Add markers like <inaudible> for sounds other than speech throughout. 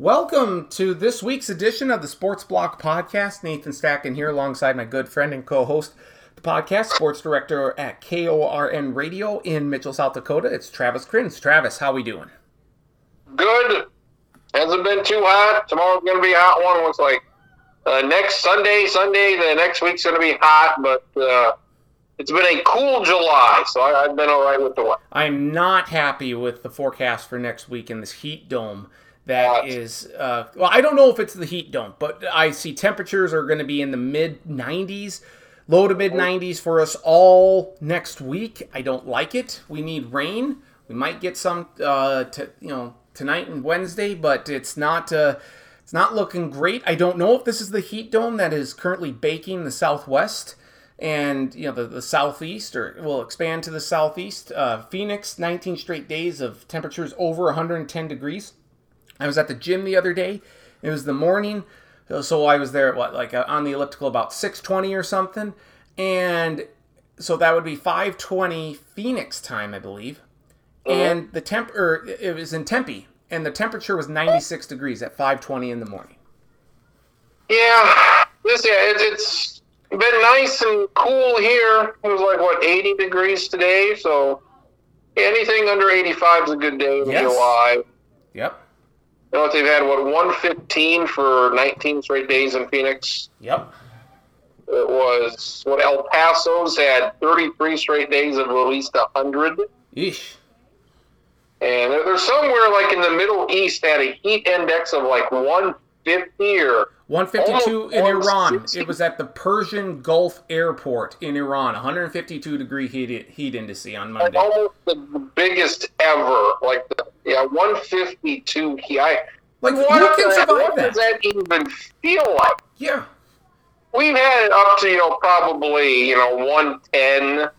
Welcome to this week's edition of the Sports Block Podcast. Nathan Stacken here alongside my good friend and co-host the podcast, sports director at KORN Radio in Mitchell, South Dakota. It's Travis Kriens. Travis, how we doing? Good. Hasn't been too hot. Tomorrow's going to be a hot one. Looks like uh, next Sunday, Sunday, the next week's going to be hot, but uh, it's been a cool July, so I, have been all right with the one. I'm not happy with the forecast for next week in this heat dome that is uh, well i don't know if it's the heat dome but i see temperatures are going to be in the mid 90s low to mid 90s for us all next week. I don't like it. We need rain. We might get some uh, to, you know tonight and wednesday but it's not uh, it's not looking great. I don't know if this is the heat dome that is currently baking the southwest and you know the, the southeast or will expand to the southeast. Uh, phoenix 19 straight days of temperatures over 110 degrees I was at the gym the other day. It was the morning, so I was there at what like uh, on the elliptical about 6:20 or something, and so that would be 5:20 Phoenix time, I believe. Uh-huh. And the temp or it was in Tempe, and the temperature was 96 degrees at 5:20 in the morning. Yeah, this yeah, it, it's been nice and cool here. It was like what 80 degrees today, so anything under 85 is a good day in yes. July. Yep. You know what they've had? What 115 for 19 straight days in Phoenix. Yep. It was what El Paso's had 33 straight days of at least 100. Yeesh. And they're somewhere like in the Middle East had a heat index of like 150 or 152 in Iran. It was at the Persian Gulf Airport in Iran. 152 degree heat heat index on Monday. Like almost the biggest ever. Like the yeah, 152 heat. I, like what, who can survive what that? does that even feel like? Yeah. We've had it up to you know probably you know 110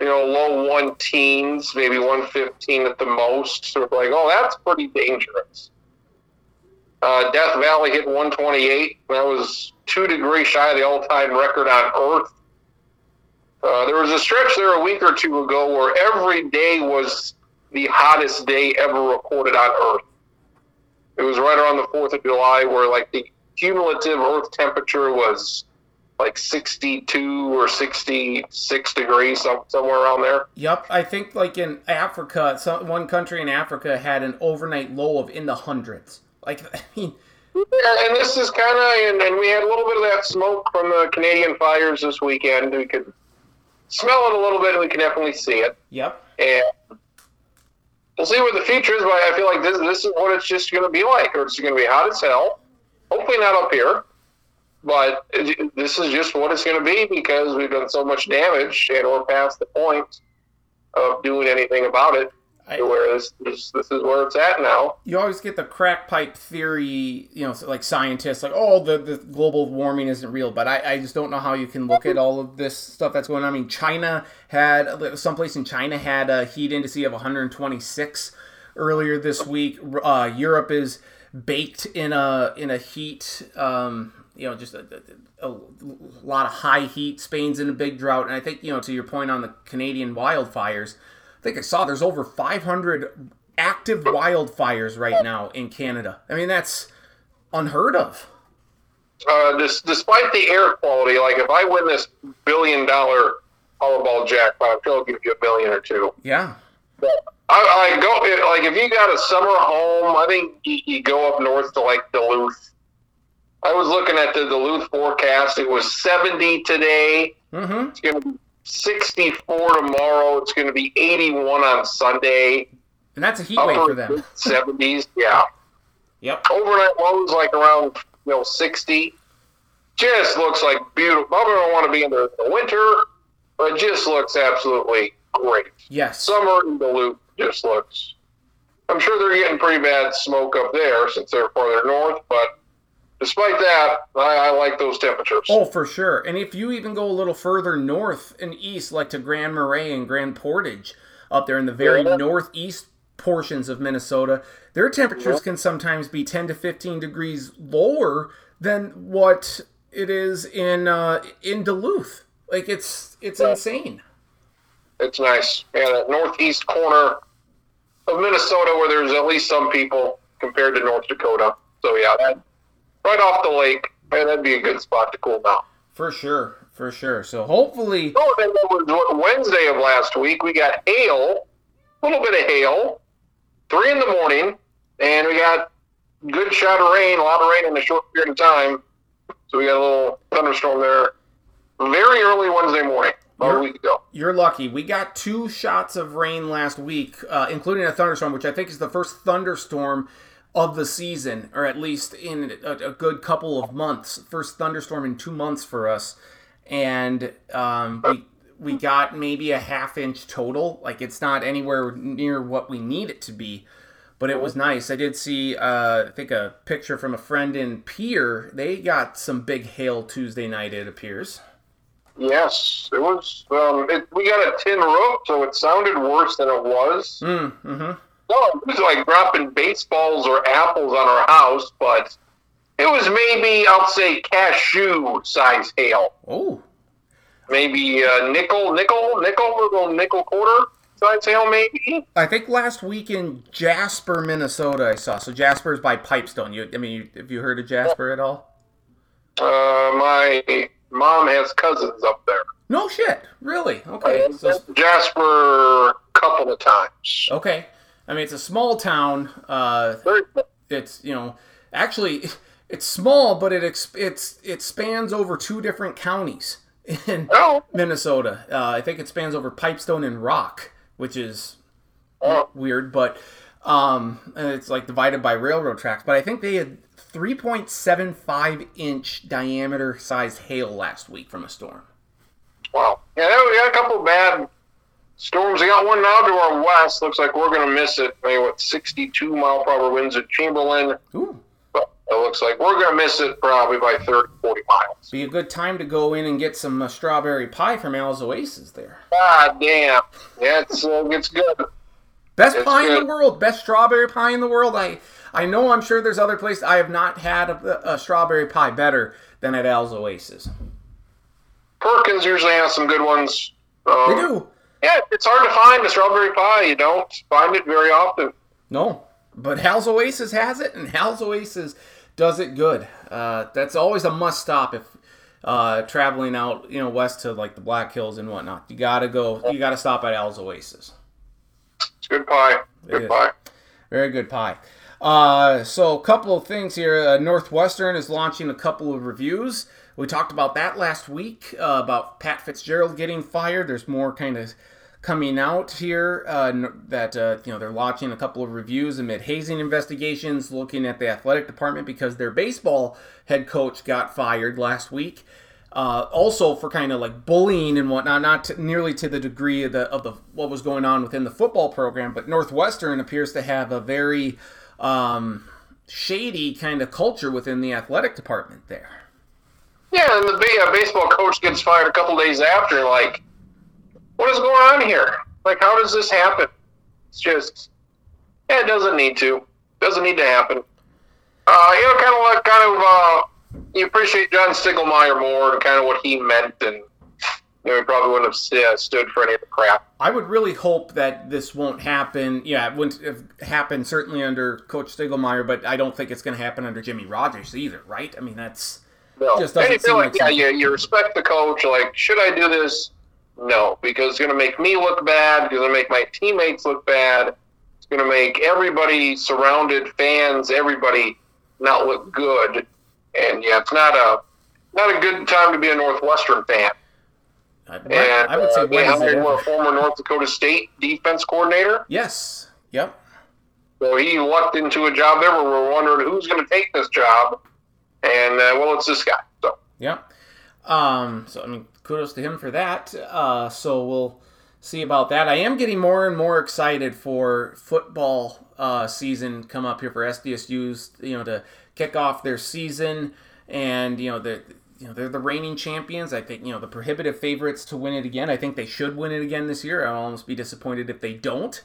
you know, low one teens, maybe 115 at the most. So like, oh, that's pretty dangerous. Uh, Death Valley hit 128. That was two degrees shy of the all-time record on Earth. Uh, there was a stretch there a week or two ago where every day was the hottest day ever recorded on Earth. It was right around the 4th of July where like the cumulative Earth temperature was like 62 or 66 degrees, somewhere around there. Yep, I think like in Africa, some, one country in Africa had an overnight low of in the hundreds. Like, <laughs> I mean. Yeah, and this is kind of, and, and we had a little bit of that smoke from the Canadian fires this weekend. We could smell it a little bit, and we can definitely see it. Yep. And we'll see what the future is, but I feel like this this is what it's just going to be like, or it's going to be hot as hell. Hopefully not up here, but it, this is just what it's going to be because we've done so much damage, and we're past the point of doing anything about it. I, where this, this, this is where it's at now. You always get the crack pipe theory, you know, like scientists like, oh, the, the global warming isn't real. But I, I just don't know how you can look at all of this stuff that's going on. I mean, China had someplace in China had a heat index of 126 earlier this week. Uh, Europe is baked in a in a heat. Um, you know, just a, a, a, lot of high heat. Spain's in a big drought, and I think you know to your point on the Canadian wildfires I think I saw there's over 500 active wildfires right now in Canada. I mean, that's unheard of. Uh, this, despite the air quality, like if I win this billion dollar Powerball jackpot, I'm sure I'll give you a billion or two. Yeah. But I, I go like if you got a summer home, I think you, you go up north to like Duluth. I was looking at the Duluth forecast. It was 70 today. Mm-hmm. It's going to be 64 tomorrow. It's going to be 81 on Sunday. And that's a heat wave for them. 70s, yeah. Yep. Overnight lows like around you know 60. Just looks like beautiful. I don't want to be in the, the winter, but it just looks absolutely great. Yes. Summer in Duluth just looks. I'm sure they're getting pretty bad smoke up there since they're farther north, but despite that, I, I, like those temperatures. Oh, for sure. And if you even go a little further north and east, like to Grand Marais and Grand Portage, up there in the very yeah. northeast portions of Minnesota, their temperatures yeah. can sometimes be 10 to 15 degrees lower than what it is in uh, in Duluth. Like it's it's yeah. insane. It's nice. Yeah, that northeast corner of Minnesota where there's at least some people compared to North Dakota. So yeah, that right off the lake, man, that'd be a good spot to cool down. For sure, for sure. So hopefully, Oh, then it was Wednesday of last week. We got hail, a little bit of hail, three in the morning, and we got good shot of rain, a lot of rain in a short period of time. So we got a little thunderstorm there, very early Wednesday morning, You're- a week ago. you're lucky. We got two shots of rain last week, uh, including a thunderstorm, which I think is the first thunderstorm of the season, or at least in a, a good couple of months. First thunderstorm in two months for us, and um, we we got maybe a half inch total. Like it's not anywhere near what we need it to be. But it was nice. I did see, uh, I think, a picture from a friend in Pierre. They got some big hail Tuesday night. It appears. Yes, it was. Um, it, we got a tin roof, so it sounded worse than it was. Mm, hmm No, it was like dropping baseballs or apples on our house, but it was maybe I'll say cashew size hail. Oh, maybe uh, nickel, nickel, nickel, little nickel quarter size hail, maybe. I think last week in Jasper, Minnesota, I saw. So Jasper is by Pipestone. You, I mean, you, have you heard of Jasper at all? Uh, my mom has cousins up there. No shit. Really? Okay. So, Jasper, a couple of times. okay. I mean, it's a small town. Uh, it's you know, actually, <laughs> it's small, but it ex- it's it spans over two different counties <laughs> in oh, Minnesota. Uh, I think it spans over Pipestone and Rock, which is oh, weird, but um, it's like divided by railroad tracks. But I think they had 3.75 inch diameter sized hail last week from a storm. wow. Yeah, we got a couple of bad storms. We got one now to our west. Looks like we're going to miss it. Maybe what, 62 mile per hour winds at Chamberlain. Ooh, But it looks like we're going to miss it probably by 30, 40 miles. be a good time to go in and get some uh, strawberry pie from Al's Oasis there. God damn. Yeah, it's, uh, it's good. Best It's pie in the world, best strawberry pie in the world. I I know I'm sure there's other places. I have not had a, a strawberry pie better than at Al's Oasis. Perkins usually has some good ones. Um, They do. Yeah, it's hard to find a strawberry pie. You don't find it very often. No, but Al's Oasis has it, and Al's Oasis does it good. Uh, that's always a must stop if uh, traveling out, you know, west to like the Black Hills and whatnot. You gotta go. You gotta stop at Al's Oasis. It's good pie. Good pie. Very good pie. Uh, so a couple of things here. Uh, Northwestern is launching a couple of reviews. We talked about that last week uh, about Pat Fitzgerald getting fired. There's more kind of coming out here uh, that uh, you know they're launching a couple of reviews amid hazing investigations, looking at the athletic department because their baseball head coach got fired last week. Uh, also for kind of like bullying and whatnot, not to, nearly to the degree of the of the what was going on within the football program, but Northwestern appears to have a very um, shady kind of culture within the athletic department there. Yeah, and the uh, baseball coach gets fired a couple days after. Like, what is going on here? Like, how does this happen? It's just, yeah, it doesn't need to. It Doesn't need to happen. Uh, you know, kind of like, kind of, uh, you appreciate John Stiegelmeier more and kind of what he meant, and you know, he probably wouldn't have st- stood for any of the crap. I would really hope that this won't happen. Yeah, it wouldn't have happened certainly under Coach Stiegelmeier, but I don't think it's going to happen under Jimmy Rogers either, right? I mean, that's No, Just doesn't and you feel like, like yeah, you, respect the coach. Like, should I do this? No, because it's going to make me look bad. It's going to make my teammates look bad. It's going to make everybody surrounded, fans, everybody not look good. And yeah, it's not a not a good time to be a Northwestern fan. I, And I would say uh, yeah, it a former North Dakota State defense coordinator. Yes. Yep. So he lucked into a job there where we're wondering who's going to take this job. And uh, well, it's this guy. So yeah, Um, so I mean, kudos to him for that. Uh, so we'll see about that. I am getting more and more excited for football uh, season come up here for SDSU's. You know, to kick off their season, and you know the. You know, they're the reigning champions. I think, you know, the prohibitive favorites to win it again. I think they should win it again this year. I'll almost be disappointed if they don't.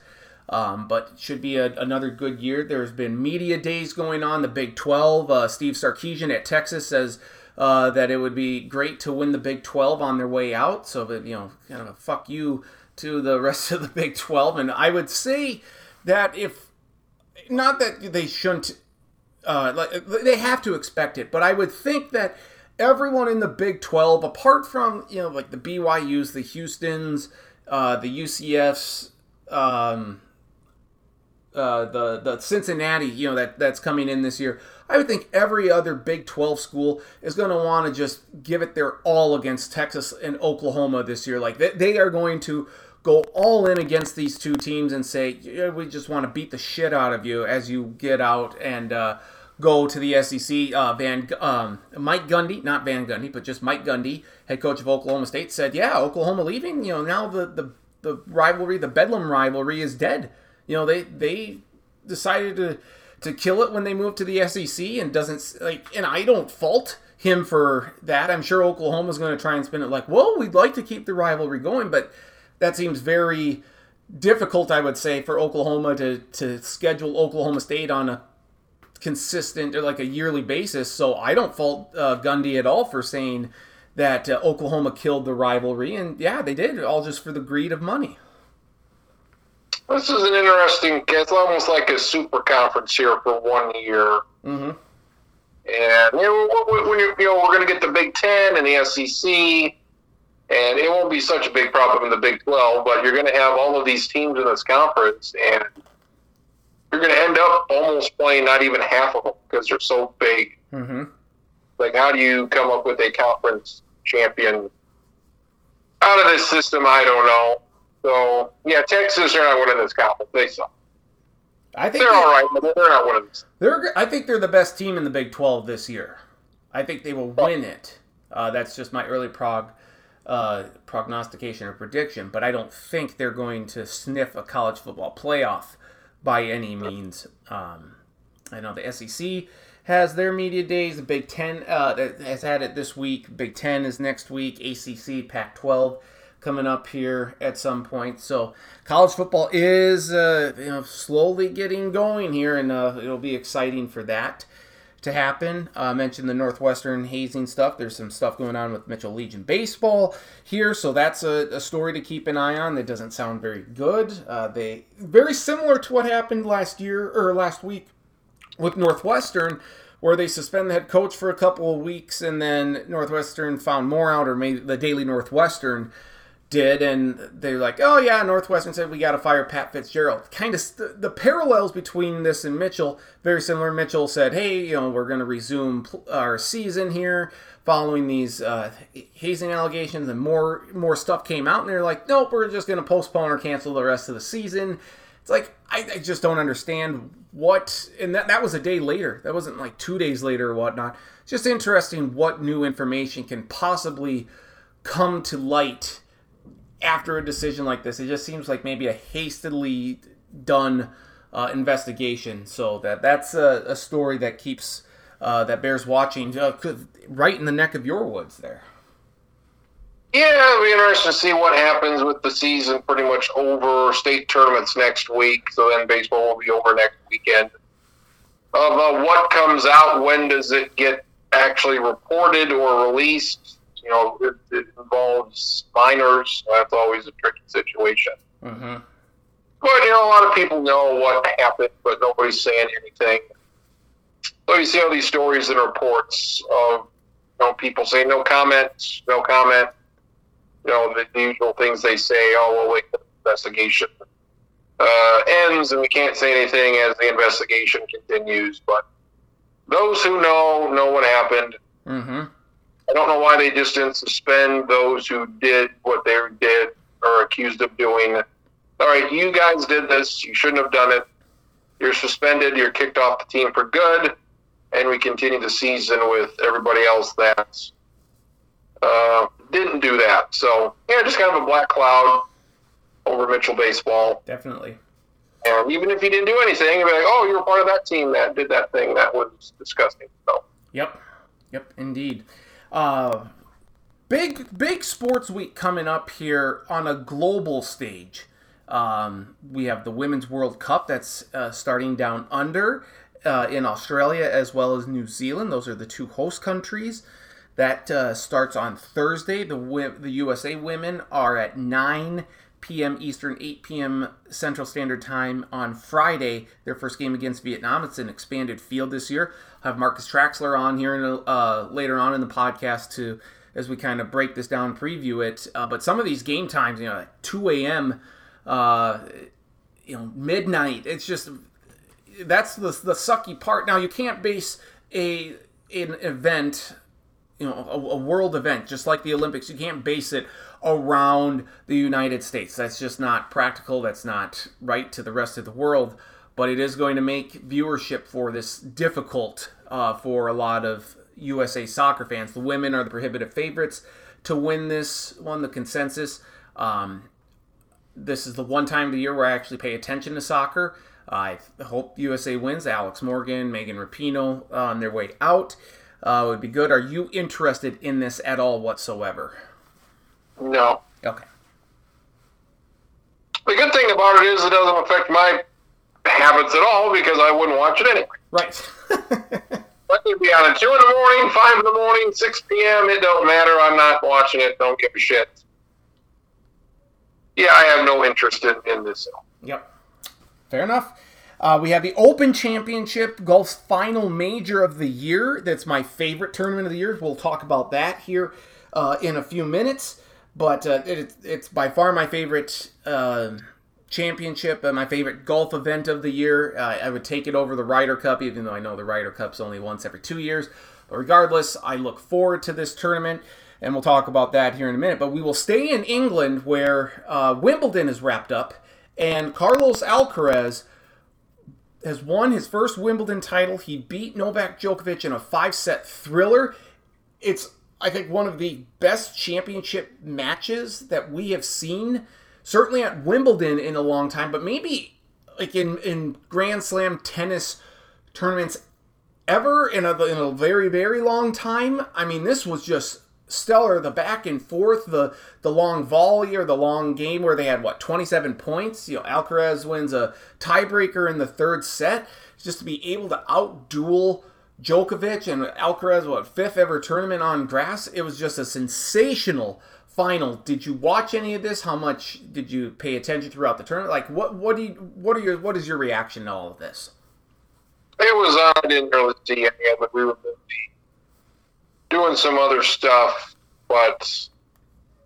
Um, but should be a, another good year. There's been media days going on. The Big 12. Uh, Steve Sarkisian at Texas says uh, that it would be great to win the Big 12 on their way out. So that you know, kind of a fuck you to the <laughs> rest of the Big 12. And I would say that if not that they shouldn't. Uh, like, they have to expect it, but I would think that everyone in the Big 12, apart from you know like the BYU's, the Houston's, uh, the UCF's, um, uh, the the Cincinnati, you know that that's coming in this year. I would think every other Big 12 school is going to want to just give it their all against Texas and Oklahoma this year. Like they, they are going to go all in against these two teams and say yeah, we just want to beat the shit out of you as you get out and uh, go to the SEC. Uh, Van um, Mike Gundy, not Van Gundy, but just Mike Gundy, head coach of Oklahoma State, said, "Yeah, Oklahoma leaving. You know now the the the rivalry, the Bedlam rivalry, is dead." You know, they they decided to to kill it when they moved to the SEC and doesn't like and I don't fault him for that. I'm sure Oklahoma's going to try and spin it like, "Well, we'd like to keep the rivalry going, but that seems very difficult, I would say, for Oklahoma to to schedule Oklahoma State on a consistent or like a yearly basis. So I don't fault uh, Gundy at all for saying that uh, Oklahoma killed the rivalry, and yeah, they did, all just for the greed of money. This is an interesting. It's almost like a super conference here for one year. Mm-hmm. And you know, when you, you know, we're going to get the Big Ten and the SEC, and it won't be such a big problem in the Big Twelve. But you're going to have all of these teams in this conference, and you're going to end up almost playing not even half of them because they're so big. Mm-hmm. Like, how do you come up with a conference champion out of this system? I don't know. So yeah, Texas are not winning this conference. They suck. I think they're all right, but they're not winning this. They're. I think they're the best team in the Big Twelve this year. I think they will win it. Uh, that's just my early prog uh, prognostication or prediction, but I don't think they're going to sniff a college football playoff by any means. Um, I know the SEC has their media days. The Big Ten uh, has had it this week. Big Ten is next week. ACC, Pac-12 coming up here at some point. So college football is uh, you know slowly getting going here, and uh, it'll be exciting for that to happen. Uh, I mentioned the Northwestern hazing stuff. There's some stuff going on with Mitchell Legion baseball here, so that's a, a story to keep an eye on. That doesn't sound very good. Uh, they very similar to what happened last year or last week with Northwestern where they suspend the head coach for a couple of weeks and then Northwestern found more out, or maybe the Daily Northwestern did, and they're like, oh yeah, Northwestern said we got to fire Pat Fitzgerald. Kind of st- the parallels between this and Mitchell very similar. Mitchell said, hey, you know, we're going to resume pl- our season here following these uh, hazing allegations, and more more stuff came out, and they're like, nope, we're just going to postpone or cancel the rest of the season. It's like I, I just don't understand what, and that that was a day later. That wasn't like two days later or whatnot. Just interesting what new information can possibly come to light after a decision like this. It just seems like maybe a hastily done uh, investigation. So that that's a, a story that keeps uh, that bears watching, uh, right in the neck of your woods there. Yeah, it'll be interesting to see what happens with the season pretty much over. State tournaments next week, so then baseball will be over next weekend. Of uh, what comes out, when does it get actually reported or released? You know, it, it involves minors. So that's always a tricky situation. Mm-hmm. But you know, a lot of people know what happened, but nobody's saying anything. So you see all these stories and reports of you know people saying no comment, no comment. You know the, the usual things they say. Oh, we'll wait for the investigation uh, ends, and we can't say anything as the investigation continues. But those who know know what happened. Mm-hmm. I don't know why they just didn't suspend those who did what they did or accused of doing. All right, you guys did this. You shouldn't have done it. You're suspended. You're kicked off the team for good, and we continue the season with everybody else that uh, didn't do that. So yeah, just kind of a black cloud over Mitchell baseball. Definitely. And even if you didn't do anything, you'd be like, "Oh, you were part of that team that did that thing. That was disgusting." So. Yep. Yep. Indeed. Uh, big big sports week coming up here on a global stage. Um, we have the Women's World Cup that's uh, starting down under uh, in Australia as well as New Zealand. Those are the two host countries. That uh, starts on Thursday. The the USA women are at 9 p.m. Eastern, 8 p.m. Central Standard Time on Friday. Their first game against Vietnam. It's an expanded field this year. I'll have Marcus Traxler on here in a, uh, later on in the podcast to as we kind of break this down, preview it. Uh, but some of these game times, you know, like 2 a.m., uh, you know, midnight. It's just that's the the sucky part. Now you can't base a an event, you know, a, a world event just like the Olympics. You can't base it around the United States. That's just not practical. That's not right to the rest of the world. But it is going to make viewership for this difficult uh, for a lot of USA soccer fans. The women are the prohibitive favorites to win this one, the consensus. Um, this is the one time of the year where I actually pay attention to soccer. I hope USA wins. Alex Morgan, Megan Rapinoe uh, on their way out uh, would be good. Are you interested in this at all whatsoever? No. Okay. The good thing about it is it doesn't affect my habits at all because I wouldn't watch it anyway. Right. <laughs> Let me be on at 2 in the morning, 5 in the morning, 6 p.m. It don't matter. I'm not watching it. Don't give a shit. Yeah, I have no interest in, in this. Yep. Fair enough. Uh, we have the Open Championship, golf's final major of the year. That's my favorite tournament of the year. We'll talk about that here uh, in a few minutes. But uh, it, it's by far my favorite uh, championship, and my favorite golf event of the year. Uh, I would take it over the Ryder Cup, even though I know the Ryder Cup's only once every two years. But regardless, I look forward to this tournament, and we'll talk about that here in a minute. But we will stay in England, where Wimbledon is wrapped up, and Carlos Alcaraz has won his first Wimbledon title. He beat Novak Djokovic in a five set thriller. It's, I think, one of the best championship matches that we have seen, certainly at Wimbledon in a long time, but maybe like in, in Grand Slam tennis tournaments ever in a, in a very, very long time. I mean, this was just stellar. The back and forth, the the long volley or the long game where they had what 27 points. You know, Alcaraz wins a tiebreaker in the third set. Just to be able to outduel Djokovic and Alcaraz, what fifth ever tournament on grass. It was just a sensational final. Did you watch any of this? How much did you pay attention throughout the tournament? Like, what what do you what are your what is your reaction to all of this? It was on. I didn't really see any of it. We were doing some other stuff, but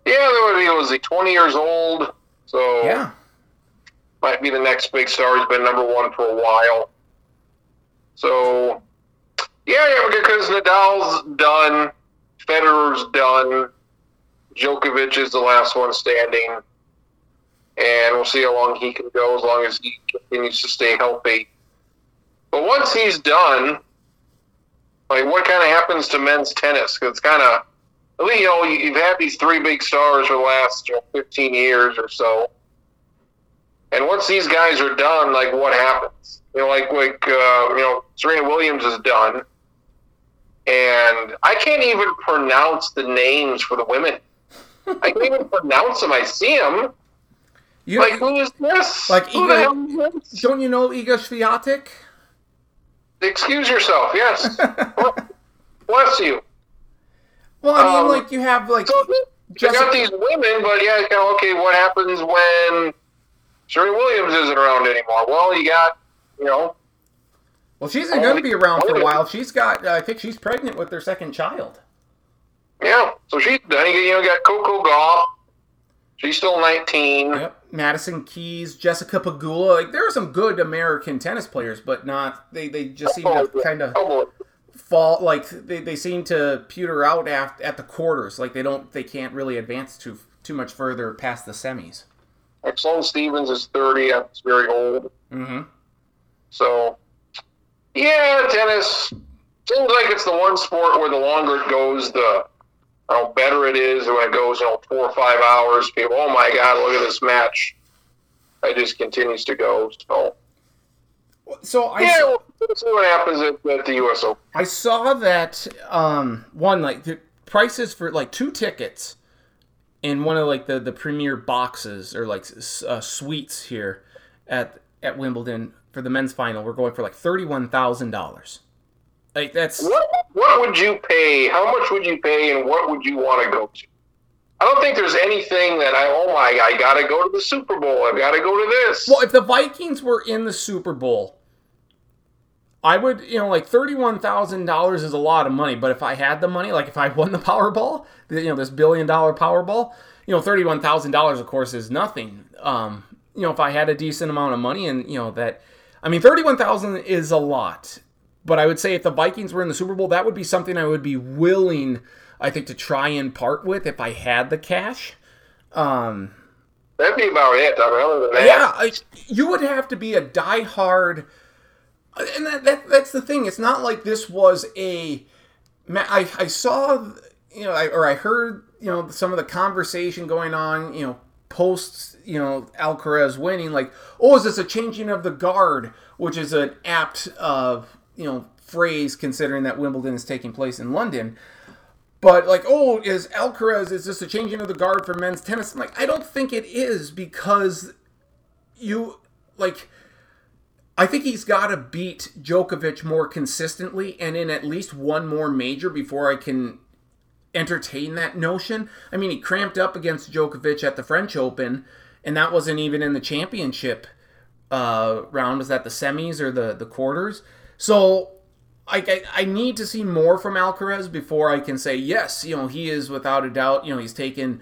yeah, he was he 20 years old, so yeah, might be the next big star. He's been number one for a while, so yeah, yeah, because Nadal's done, Federer's done, Djokovic is the last one standing, and we'll see how long he can go as long as he continues to stay healthy. But once he's done, like what kind of happens to men's tennis? Cause it's kind of, you know, you've had these three big stars for the last you know, 15 years or so. And once these guys are done, like what happens? You know, like like uh, you know, Serena Williams is done, and I can't even pronounce the names for the women. I can't even <laughs> pronounce them. I see them. You, like who is this? Like who Iga, don't you know Iga Swiatek? Excuse yourself. Yes. <laughs> Bless you. Well, I mean, um, like you have like so you got these women, but yeah, okay. What happens when Serena Williams isn't around anymore? Well, you got you know. Well, she's not going to be around for a while. She's got, uh, I think, she's pregnant with their second child. Yeah, so she's done. You know, got Coco Gauff. She's still 19. Yep. Madison Keys, Jessica Pegula. Like there are some good American tennis players, but not they. They just seem to kind of fall. Like they, they seem to pewter out at, at the quarters. Like they don't. They can't really advance too too much further past the semis. Sloane Stevens is 30. That's very old. Mm-hmm. So, yeah, tennis seems like it's the one sport where the longer it goes, the how better it is when it goes, you know, four or five hours. People, oh my God, look at this match. It just continues to go. So, so I yeah, saw, we'll see what happens at, at the U.S. Open. I saw that um, one like the prices for like two tickets in one of like the the premier boxes or like uh, suites here at at Wimbledon for the men's final. We're going for like thirty one thousand dollars. Like that's what, what would you pay? How much would you pay, and what would you want to go to? I don't think there's anything that I oh my I gotta go to the Super Bowl. I've got to go to this. Well, if the Vikings were in the Super Bowl, I would you know like thirty one thousand dollars is a lot of money. But if I had the money, like if I <laughs> won the Powerball, you know this billion dollar Powerball, you know thirty one thousand dollars of course is nothing. Um, you know if I had a decent amount of money and you know that, I mean thirty one thousand is a lot. But I would say if the Vikings were in the Super Bowl, that would be something I would be willing I think, to try and part with if I had the cash. Um, That'd be about it. I mean, other than that, yeah, I, you would have to be a diehard, and that, that that's the thing. It's not like this was a. I I saw you know I, or I heard you know some of the conversation going on you know post you know Alcaraz winning like oh is this a changing of the guard which is an apt uh, you know phrase considering that Wimbledon is taking place in London. But like, oh, is Alcaraz is this a changing of the guard for men's tennis? I'm like, I don't think it is because you like I think he's got to beat Djokovic more consistently and in at least one more major before I can entertain that notion. I mean, he cramped up against Djokovic at the French Open, and that wasn't even in the championship uh, round. Was that the semis or the the quarters? So I, I need to see more from Alcaraz before I can say yes. You know, he is without a doubt. You know, he's taken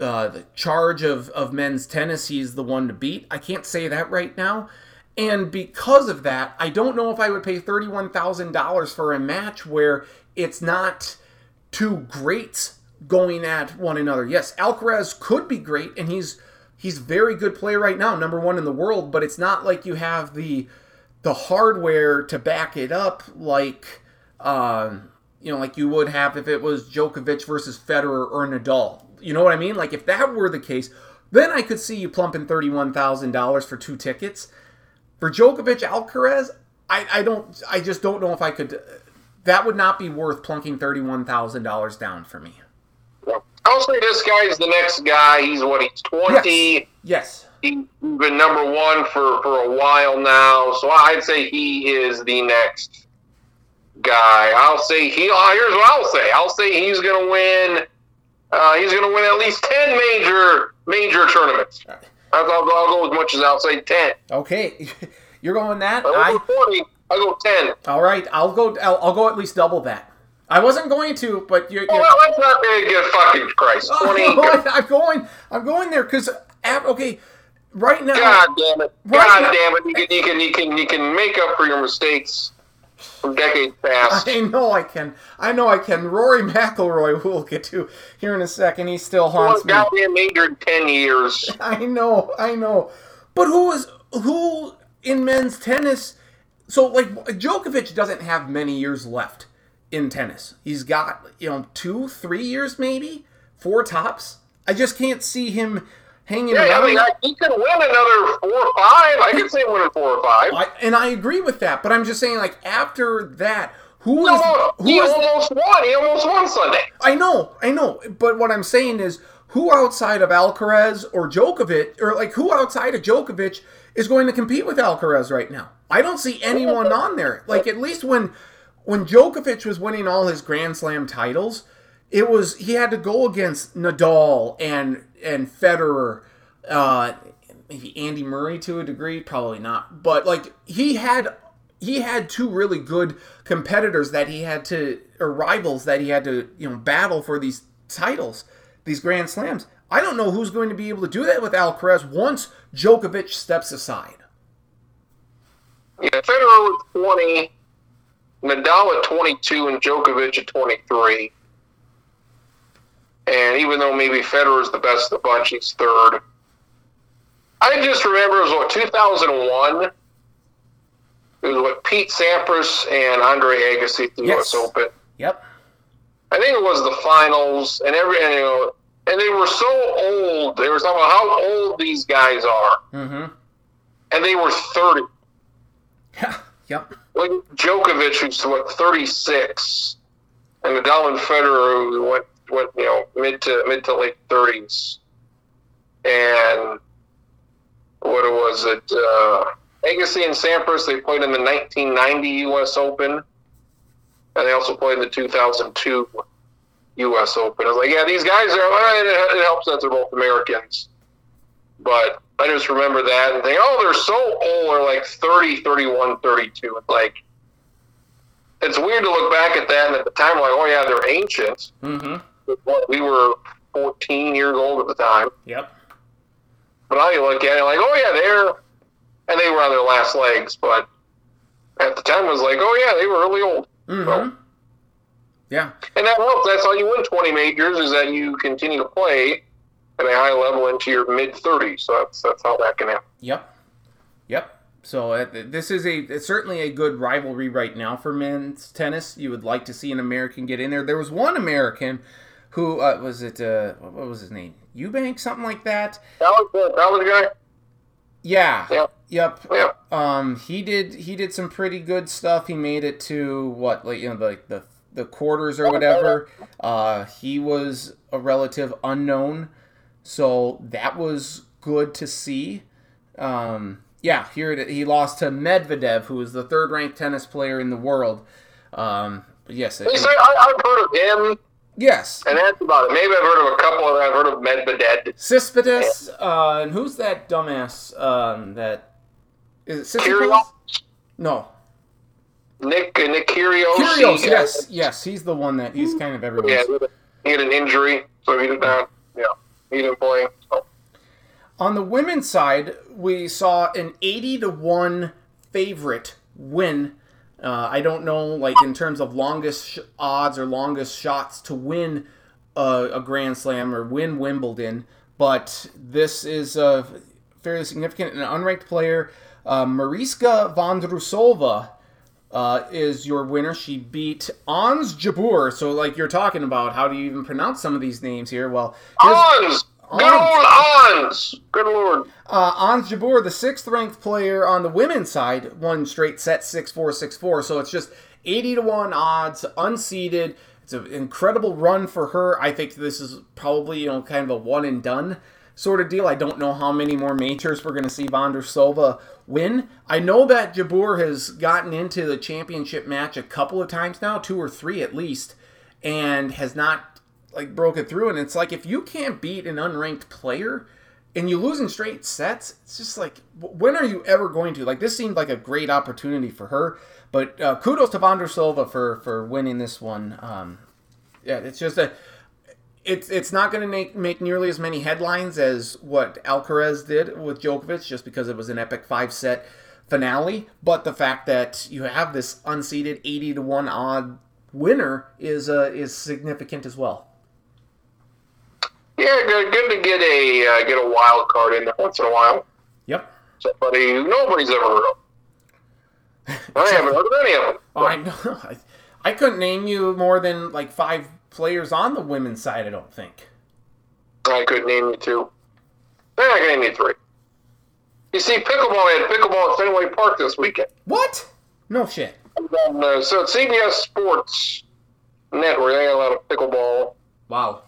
uh, the charge of of men's tennis. He's the one to beat. I can't say that right now, and because of that, I don't know if I would pay thirty one thousand dollars for a match where it's not two greats going at one another. Yes, Alcaraz could be great, and he's he's very good player right now, number one in the world. But it's not like you have the the hardware to back it up like uh, you know like you would have if it was Djokovic versus Federer or Nadal. You know what I mean? Like if that were the case, then I could see you plumping thirty-one thousand dollars for two tickets. For Djokovic Alcaraz, I, I don't I just don't know if I could. That would not be worth plunking thirty-one thousand dollars down for me. I'll say this guy's the next guy. He's what he's twenty. Yes. yes he's been number one for, for a while now, so I'd say he is the next guy. I'll say he. Uh, here's what I'll say. I'll say he's going to win. Uh, he's going to win at least ten major major tournaments. I'll, go, I'll go as much as I'll say ten. Okay, <laughs> you're going that. I go forty. I'll go ten. All right, I'll go. I'll, I'll go at least double that. I wasn't going to, but you're. Oh, you're... Well, that's not very good. Fucking Christ, <laughs> twenty. Oh, I'm going. I'm going there because okay right now. God damn it! Right God now, damn it! You can, you can you can you can make up for your mistakes decades past. I know I can. I know I can. Rory McIlroy, who we'll get to here in a second, he still haunts me. Goddamn major in ten years. <laughs> I know, I know. But who is who in men's tennis? So like Djokovic doesn't have many years left in tennis. He's got you know two, three years maybe, four tops. I just can't see him hanging yeah, around. I mean, I, he could win another four or five. I could see him winning four or five. I, and I agree with that, but I'm just saying, like after that, who no, is no, who he is, almost won. He almost won Sunday. I know, I know, but what I'm saying is, who outside of Alcaraz or Djokovic, or like who outside of Djokovic is going to compete with Alcaraz right now? I don't see anyone on there. Like at least when when Djokovic was winning all his Grand Slam titles it was he had to go against Nadal and and Federer, uh, maybe Andy Murray to a degree, probably not, but like he had he had two really good competitors that he had to or rivals that he had to you know battle for these titles, these Grand Slams. I don't know who's going to be able to do that with Alcaraz once Djokovic steps aside. Yeah, Federer was twenty, Nadal at twenty-two, and Djokovic at twenty-three. And even though maybe Federer's the best of the bunch, he's third. I just remember it was what 2001. It was what Pete Sampras and Andre Agassi at the yes. U.S. Open. Yep. I think it was the finals, and every and, you know, and they were so old. They were talking about how old these guys are, mm-hmm. and they were thirty. Yeah. Yep. Like Djokovic, who's what thirty six, and Nadal and Federer, who went went you know mid to mid to late thirties, and what was it? Uh, Agassi and Sampras they played in the 1990 U.S. Open, and they also played in the 2002 U.S. Open. I was like, yeah, these guys are. Well, it helps that they're both Americans, but I just remember that and think, oh, they're so old. They're like 30, 31, 32. It's like it's weird to look back at that and at the time, like, oh yeah, they're ancient. Mm-hmm. We were 14 years old at the time. Yep. But I look at it like, oh yeah, they're, and they were on their last legs. But at the time, it was like, oh yeah, they were really old. Mm-hmm. So, yeah. And that helps. That's how you win 20 majors is that you continue to play at a high level into your mid 30s. So that's that's how that can happen. Yep. Yep. So uh, this is a certainly a good rivalry right now for men's tennis. You would like to see an American get in there. There was one American who uh, was it? Uh, what was his name? Eubank, something like that. That was the, that was the guy. Yeah. Yep. Yep. Yep. Um, he did he did some pretty good stuff. He made it to what like you know like the, the quarters or whatever. Uh, he was a relative unknown, so that was good to see. Um, yeah, here it, he lost to Medvedev, who is the third ranked tennis player in the world. Um, yes, it, I, have heard of him. Yes, and that's about it. Maybe I've heard of a couple of. I've heard of Medvedev. Cespedes, uh, and who's that dumbass? Um, that is it Cespedes? No. Nick uh, Nick Kyrgios. Kyrgios, yes, yes, he's the one that he's kind of everywhere. Yeah, he had an injury, so he did not. Yeah, he didn't play. So. On the women's side, we saw an 80 to 1 favorite win. Uh, I don't know, like in terms of longest sh- odds or longest shots to win a, a Grand Slam or win Wimbledon, but this is a fairly significant and unranked player. Uh, Mariska Vondrousova uh, is your winner. She beat Ons Jabeur. So, like you're talking about, how do you even pronounce some of these names here? Well, Ons! Good old! Good lord. Uh, Ons Jabeur, the sixth ranked player on the women's side, won straight set 6 4 6 4. So it's just 80 to 1 odds, unseeded. It's an incredible run for her. I think this is probably, you know, kind of a one and done sort of deal. I don't know how many more majors we're going to see Vondrousova win. I know that Jabeur has gotten into the championship match a couple of times now, two or three at least, and has not like broke it through. And it's like if you can't beat an unranked player and you lose in straight sets, it's just like when are you ever going to? Like this seemed like a great opportunity for her. But uh, kudos to Vondrousova for for winning this one. Um, yeah, it's just a it's it's not going to make make nearly as many headlines as what Alcaraz did with Djokovic, just because it was an epic five set finale. But the fact that you have this unseeded eighty to one odd winner is uh, is significant as well. Yeah, good, good to get a uh, get a wild card in there once in a while. Yep. Somebody who nobody's ever heard of. I haven't heard of any of them. Oh, <laughs> I know. I, I couldn't name you more than like five players on the women's side. I don't think. I could name you two. Then I can name you three. You see, pickleball had pickleball at Fenway Park this weekend. What? No shit. Then, uh, so CBS Sports Network, they got a lot of pickleball. Wow.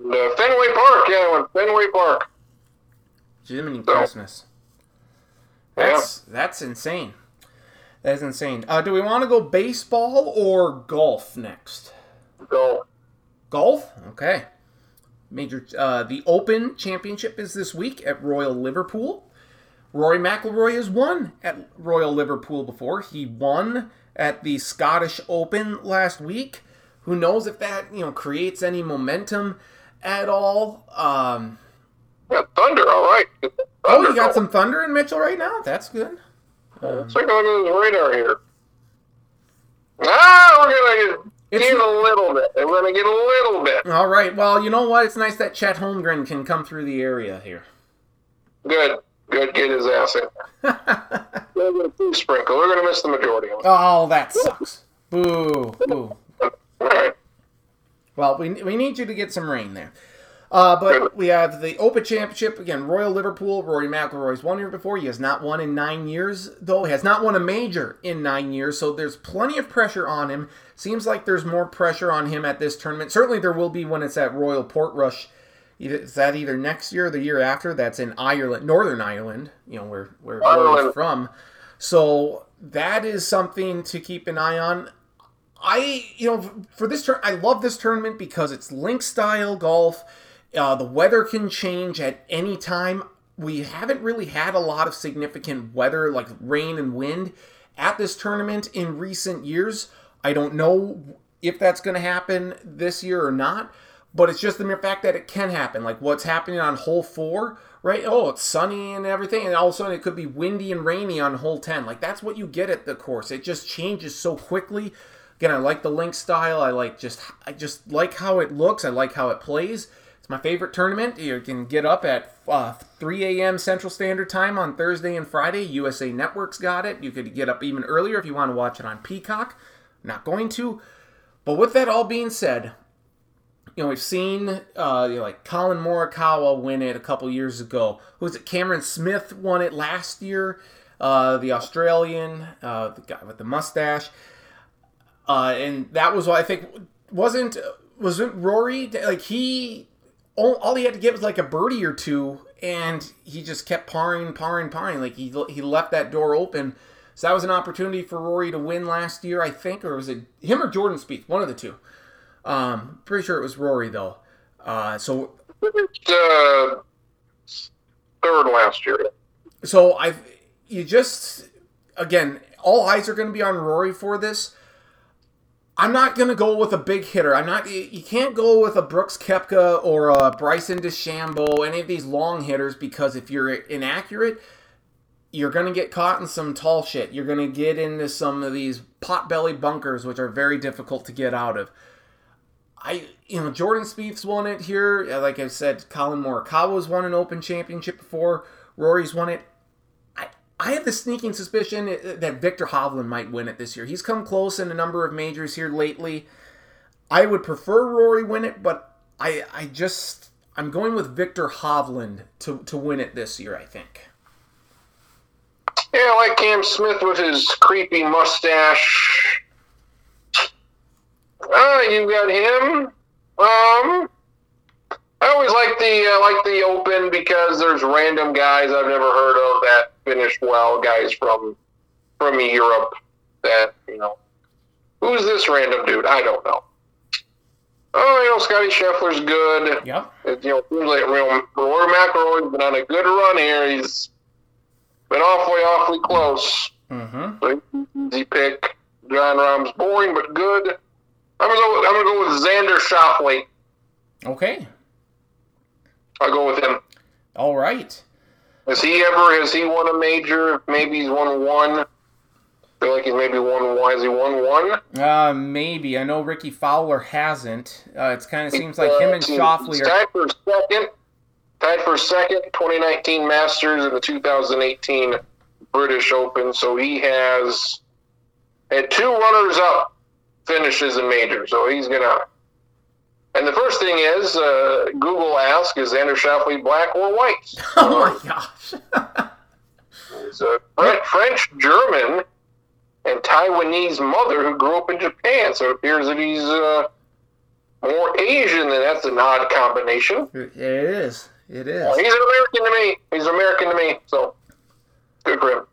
Uh, Fenway Park, yeah, went Fenway Park. Jiminy so, Christmas. That's yeah. that's insane. That is insane. Uh, do we want to go baseball or golf next? Golf. Golf. Okay. Major. Uh, the Open Championship is this week at Royal Liverpool. Rory McIlroy has won at Royal Liverpool before. He won at the Scottish Open last week. Who knows if that you know creates any momentum? At all. Um, yeah, thunder, all right. Thunder oh, you got some thunder in Mitchell right now. That's good. Um, Let's take a look at his radar here. Ah, we're gonna get, get a little bit. We're gonna get a little bit. All right. Well, you know what? It's nice that Chet Holmgren can come through the area here. Good. Good. Get his ass in. <laughs> Sprinkle. We're gonna miss the majority of it. Oh, that sucks. Boo. Boo. All right. Well, we, we need you to get some rain there. Uh, but we have the Open Championship again. Royal Liverpool. Rory McIlroy's won here before. He has not won in nine years, though. He has not won a major in nine years, so there's plenty of pressure on him. Seems like there's more pressure on him at this tournament. Certainly, there will be when it's at Royal Portrush. Is that either next year or the year after? That's in Ireland, Northern Ireland. You know where where Rory's from. So that is something to keep an eye on. I, you know, for this turn, I love this tournament because it's link style golf. Uh, the weather can change at any time. We haven't really had a lot of significant weather, like rain and wind, at this tournament in recent years. I don't know if that's going to happen this year or not, but it's just the mere fact that it can happen. Like what's happening on hole four, right? Oh, it's sunny and everything, and all of a sudden it could be windy and rainy on hole 10. Like that's what you get at the course. It just changes so quickly. Again, I like the link style. I like just I just like how it looks. I like how it plays. It's my favorite tournament. You can get up at uh, 3 a.m. Central Standard Time on Thursday and Friday. USA Network's got it. You could get up even earlier if you want to watch it on Peacock. not going to. But with that all being said, you know, we've seen uh, you know, like Collin Morikawa win it a couple years ago. Who was it? Cameron Smith won it last year. Uh, the Australian, uh, the guy with the mustache. Uh, and that was what I think wasn't wasn't Rory like he all, all he had to get was like a birdie or two and he just kept parring parring parring like he he left that door open. So that was an opportunity for Rory to win last year I think or was it him or Jordan Spieth? One of the two. Um pretty sure it was Rory though. Uh so uh, third last year. So I you just again all eyes are going to be on Rory for this I'm not going to go with a big hitter. I'm not. You can't go with a Brooks Koepka or a Bryson DeChambeau, any of these long hitters, because if you're inaccurate, you're going to get caught in some tall shit. You're going to get into some of these pot-belly bunkers, which are very difficult to get out of. I, you know, Jordan Spieth's won it here. Like I said, Collin Morikawa's won an Open Championship before. Rory's won it. I have the sneaking suspicion that Viktor Hovland might win it this year. He's come close in a number of majors here lately. I would prefer Rory win it, but I I just I'm going with Viktor Hovland to, to win it this year, I think. Yeah, I like Cam Smith with his creepy mustache. Ah, uh, you got him. Um, I always like the uh, like the Open because there's random guys I've never heard of that finished well, guys from from Europe that you know. Who's this random dude? I don't know. Oh, you know, Scotty Scheffler's good. Yeah. It, you know, seems like real Rory McIlroy's been on a good run here. He's been awfully, awfully close. Mm-hmm. easy pick. Jon Rahm's boring but good. I'm gonna go. I'm gonna go with Xander Schauffele. Okay. I'll go with him. All right. Has he ever? Has he won a major? Maybe he's won one. I feel like he's maybe won one. Has he won one? Uh, maybe. I know Rickie Fowler hasn't. Uh, it kind of seems like him and Schauffele are tied for second. Tied for second, 2019 Masters and the 2018 British Open. So he has had two runners-up finishes in majors. So he's gonna and the first thing is, uh, Google asks, is Xander Schauffele black or white? <laughs> Oh my gosh. he's a French, German, and Taiwanese mother who grew up in Japan. So it appears that he's uh, more Asian than that's an odd combination. It is. It is. Well, he's an American to me. He's American to me. So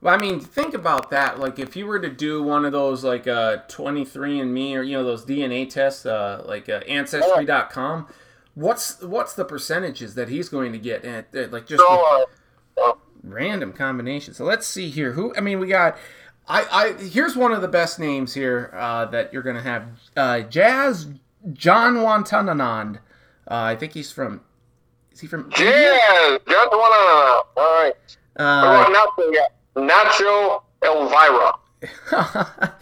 Well, I mean, think about that. Like, if you were to do one of those, like, uh, 23andMe or, you know, those DNA tests, uh, like uh, Ancestry.com, what's what's the percentages that he's going to get? At, at like, just so, uh, random combinations. So let's see here. Who, I mean, we got. I, I here's one of the best names here uh, that you're gonna have. Uh, Jazz Janewattananond. Uh, I think he's from. Is he from? Jazz Janewattananond. All right. Uh, Nacho, Nacho Elvira. <laughs>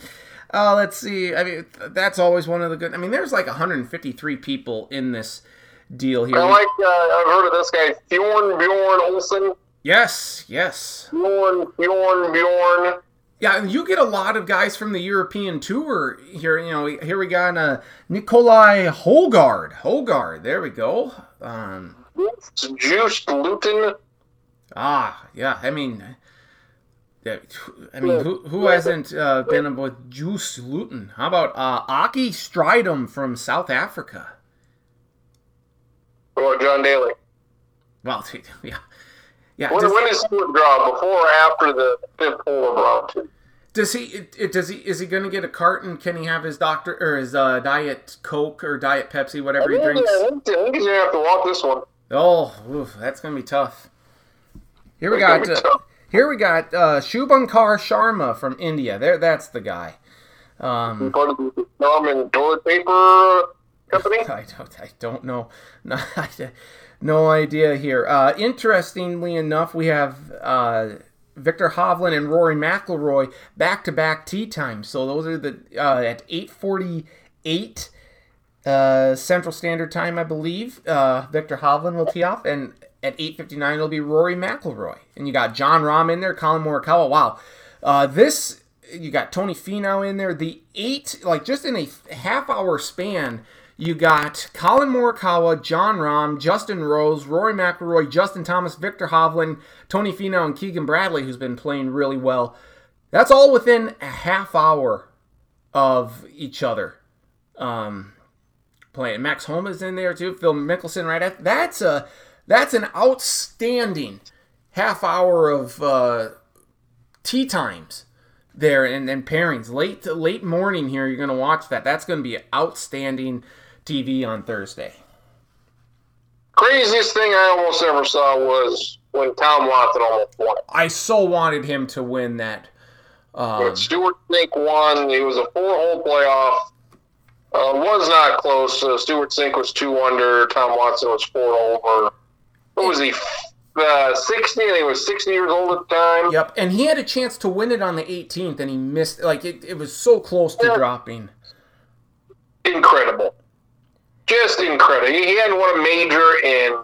oh, let's see. I mean, that's always one of the good. I mean, there's like 153 people in this deal here. I like. Uh, I've heard of this guy, Bjorn Bjorn Olsen. Yes, yes. Bjorn Bjorn Bjorn. Yeah, you get a lot of guys from the European tour here. You know, here we got uh, Nikolai Holgard. Holgard, there we go. Um, Juiced Luton. Ah, yeah. I mean, I mean, who, who hasn't uh, been with Juice Luton? How about uh, Aki Stridham from South Africa? Or John Daly? Well, <laughs> yeah, yeah. When, just, when is he withdraw? Before or after the fifth hole of round two? Does he? It, it, does he? Is he going to get a carton? Can he have his doctor or his uh, diet Coke or diet Pepsi, whatever he drinks? I think he's gonna have to walk this one. Oh, oof, that's going to be tough. Here we got. Uh, here we got uh, Shubhankar Sharma from India. There, that's the guy. Um, Part of the Norman toilet paper company. <laughs> I don't. I don't know. <laughs> No, no idea here. Uh, interestingly enough, we have uh, Viktor Hovland and Rory McIlroy back to back tee times. So those are the uh, at eight forty eight uh, Central Standard Time, I believe. Uh, Viktor Hovland will tee off, and at eight fifty nine it'll be Rory McIlroy. And you got Jon Rahm in there, Collin Morikawa. Wow, uh, this you got Tony Finau in there. The eight, like just in a half hour span, you got Collin Morikawa, Jon Rahm, Justin Rose, Rory McIlroy, Justin Thomas, Viktor Hovland, Tony Finau, and Keegan Bradley, who's been playing really well. That's all within a half hour of each other. Um, playing Max Homa's in there too. Phil Mickelson right at that's a that's an outstanding half hour of uh, tee times there and, and pairings late late morning here you're going to watch that that's going to be outstanding tv on thursday Craziest thing I almost ever saw was when Tom Watson almost won i so wanted him to win that um, But Stewart Cink won. It was a four-hole playoff. Uh, was not close. Uh, Stewart Cink was two under. Tom Watson was four over. What was he? Uh, 60? I think he was 60 years old at the time. yep and he had a chance to win it on the 18th and he missed like it, it was so close to Yeah. dropping Incredible. Just incredible. He hadn't won a major in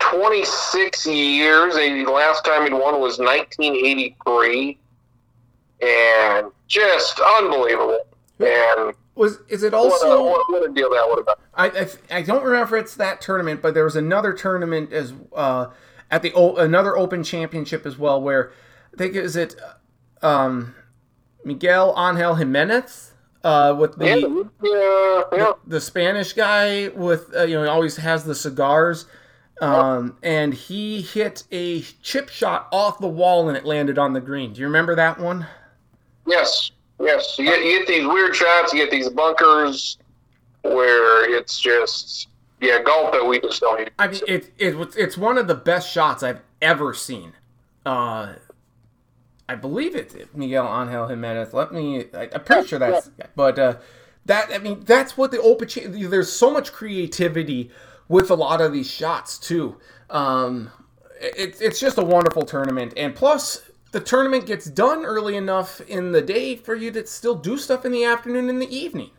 26 years. The last time he'd won was 1983. And just unbelievable. And was is it what, also a, what, what a deal that would have been. I, I, I don't remember if it's that tournament, but there was another tournament as uh, at the another Open Championship as well, where I think is it um, Miguel Angel Jimenez uh, with the, Yeah, yeah, yeah. the Spanish guy with uh, you know he always has the cigars, um, and he hit a chip shot off the wall and it landed on the green. Do you remember that one? Yes, yes. You get, you get these weird shots. You get these bunkers where it's just yeah, golf that we just don't. Use. I mean, it, it it's one of the best shots I've ever seen. Uh, I believe it's Miguel Angel Jimenez. Let me. I, I'm pretty sure that's. But uh, that I mean, that's what the open. There's so much creativity with a lot of these shots too. Um, it, it's just a wonderful tournament, and plus the tournament gets done early enough in the day for you to still do stuff in the afternoon and the evening.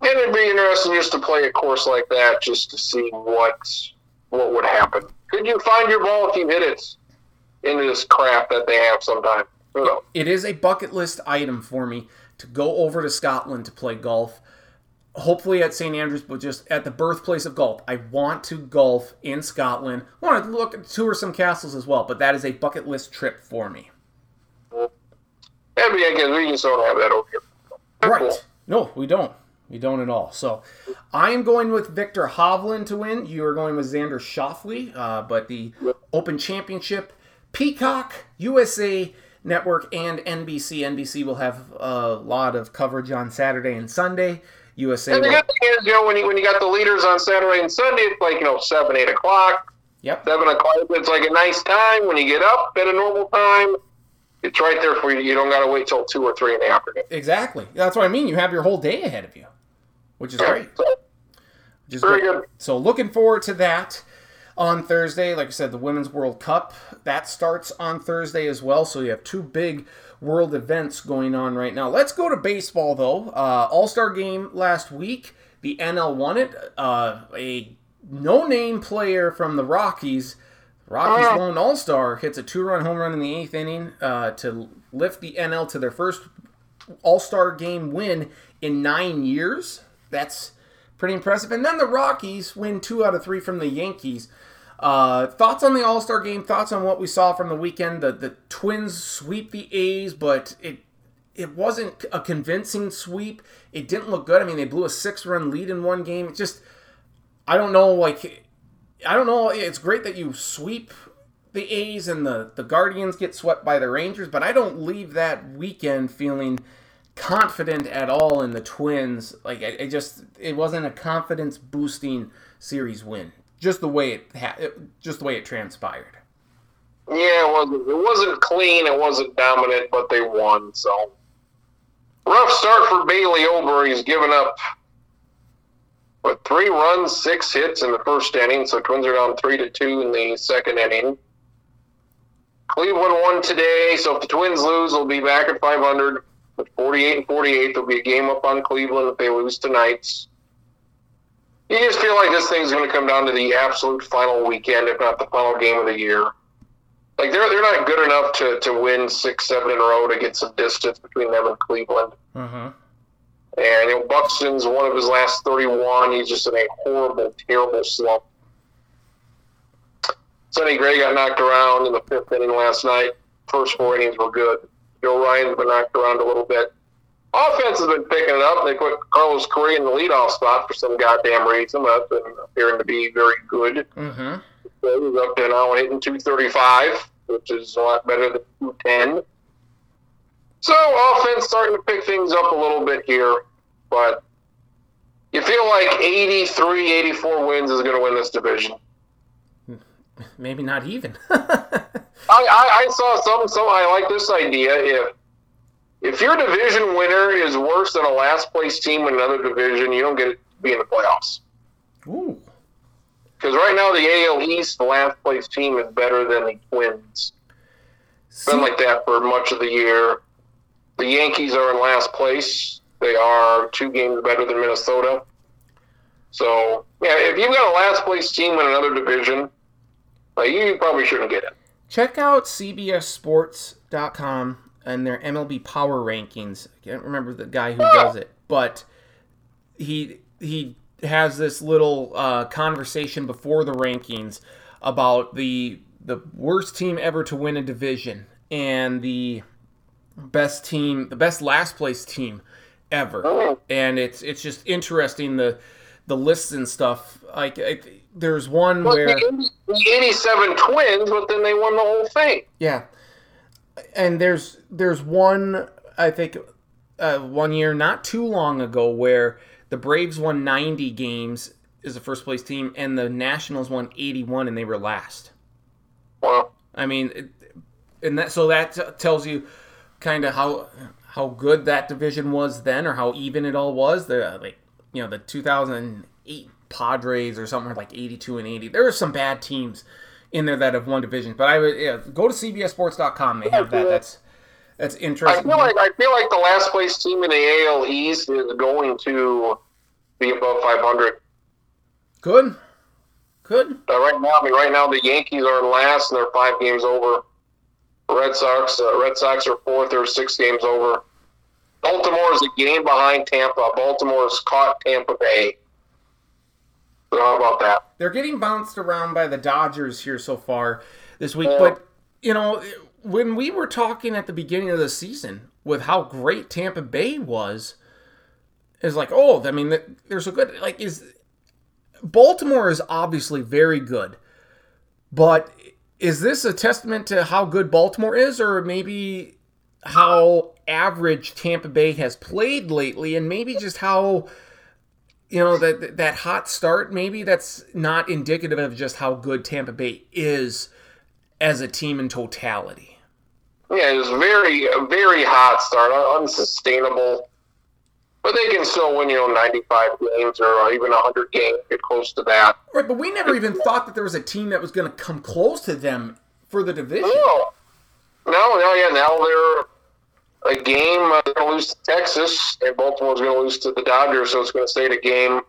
And it'd be interesting just to play a course like that, just to see what what would happen. Could you find your ball if you hit it into this crap that they have sometimes? It is a bucket list item for me to go over to Scotland to play golf. Hopefully at St Andrews, but just at the birthplace of golf. I want to golf in Scotland. I want to look tour some castles as well, but that is a bucket list trip for me. I guess we just don't have that over here. Right? No, we don't. We don't at all. So I am going with Viktor Hovland to win. You are going with Xander Schauffele, uh, but the Open Championship, Peacock, USA Network, and NBC. NBC will have a lot of coverage on Saturday and Sunday. USA And the good thing is, you know, when you, when you got the leaders on Saturday and Sunday, it's like, you know, 7, 8 o'clock. Yep. 7 o'clock, it's like a nice time. When you get up at a normal time, it's right there for you. You don't got to wait till 2 or 3 in the afternoon. Exactly. That's what I mean. You have your whole day ahead of you, which is great. So, Which is very great. good. So looking forward to that on Thursday. Like I said, the Women's World Cup that starts on Thursday as well. So you have two big world events going on right now. Let's go to baseball though. Uh, All Star game last week. The NL won it. Uh, a no-name player from the Rockies. Rockies Ah. lone All Star hits a two-run home run in the eighth inning uh, to lift the NL to their first All Star game win in nine years. That's pretty impressive. And then the Rockies win two out of three from the Yankees. Uh, thoughts on the All Star game? Thoughts on what we saw from the weekend? The the Twins sweep the A's, but it it wasn't a convincing sweep. It didn't look good. I mean, they blew a six run lead in one game. It just I don't know. Like I don't know. It's great that you sweep the A's and the, the Guardians get swept by the Rangers, but I don't leave that weekend feeling confident at all in the Twins. Like I, I just it wasn't a confidence boosting series win. Just the way it, ha- it just the way it transpired. Yeah, it wasn't. It wasn't clean. It wasn't dominant, but they won. So rough start for Bailey Ober. He's given up what three runs, six hits in the first inning. So Twins are down three to two in the second inning. Cleveland won today, so if the Twins lose, they'll be back at 500. With 48 and 48, there'll be a game up on Cleveland if they lose tonight. You just feel like this thing's going to come down to the absolute final weekend, if not the final game of the year like they're they're not good enough to, to win six seven in a row to get some distance between them and Cleveland. Mm-hmm. And you know Buxton's one of his last thirty one. He's just in a horrible, terrible slump. Sonny Gray got knocked around in the fifth inning last night. First four innings were good. Joe Ryan's been knocked around a little bit. Offense has been picking it up. They put Carlos Correa in the leadoff spot for some goddamn reason. That's been appearing to be very good. Mm-hmm. So he's up to now hitting 235, which is a lot better than 210. So offense starting to pick things up a little bit here, but you feel like 83, 84 wins is going to win this division. Maybe not even. <laughs> I, I, I saw some, some. I like this idea. If if your division winner is worse than a last place team in another division, you don't get to be in the playoffs. Ooh. Because right now the AL East, the last place team is better than the Twins. It's been like that for much of the year. The Yankees are in last place. They are two games better than Minnesota. So yeah, if you've got a last place team in another division, like, you probably shouldn't get it. Check out CBSSports.com and their MLB Power Rankings. I can't remember the guy who does it, but he he has this little uh, conversation before the rankings about the the worst team ever to win a division and the best team, the best last place team ever. And it's it's just interesting the the lists and stuff. Like I, there's one But where the 87 Twins, but then they won the whole thing. yeah, and there's there's one I think uh, one year not too long ago where the Braves won 90 games as a first place team and the Nationals won 81 and they were last. Well, I mean, it, and that so that t- tells you kind of how how good that division was then, or how even it all was. The like you know the 2008 Padres or something like 82 and 80. There are some bad teams in there that have won divisions, but I would yeah, go to CBSSports.com. They have that. That's that's interesting. I feel like I feel like the last place team in the AL East is going to be above 500. Good, good. Uh, right now, I mean, right now the Yankees are in last, and they're five games over. Red Sox, uh, Red Sox are fourth. They're six games over. Baltimore is a game behind Tampa. Baltimore's caught Tampa Bay. So how about that? They're getting bounced around by the Dodgers here so far this week, Yeah. but you know when we were talking at the beginning of the season with how great Tampa Bay was, is like, oh, I mean, there's a good like is Baltimore is obviously very good, but is this a testament to how good Baltimore is, or maybe how average Tampa Bay has played lately, and maybe just how you know that that hot start? Maybe that's not indicative of just how good Tampa Bay is as a team in totality. Yeah, it was very, a very hot start, unsustainable. But they can still win, you know, 95 games or uh, even 100 games, get close to that. Right, but we never even thought that there was a team that was going to come close to them for the division. No, no, no, yeah. Now they're a game. Uh, they're going to lose to Texas, and Baltimore's going to lose to the Dodgers, so it's going to stay at a game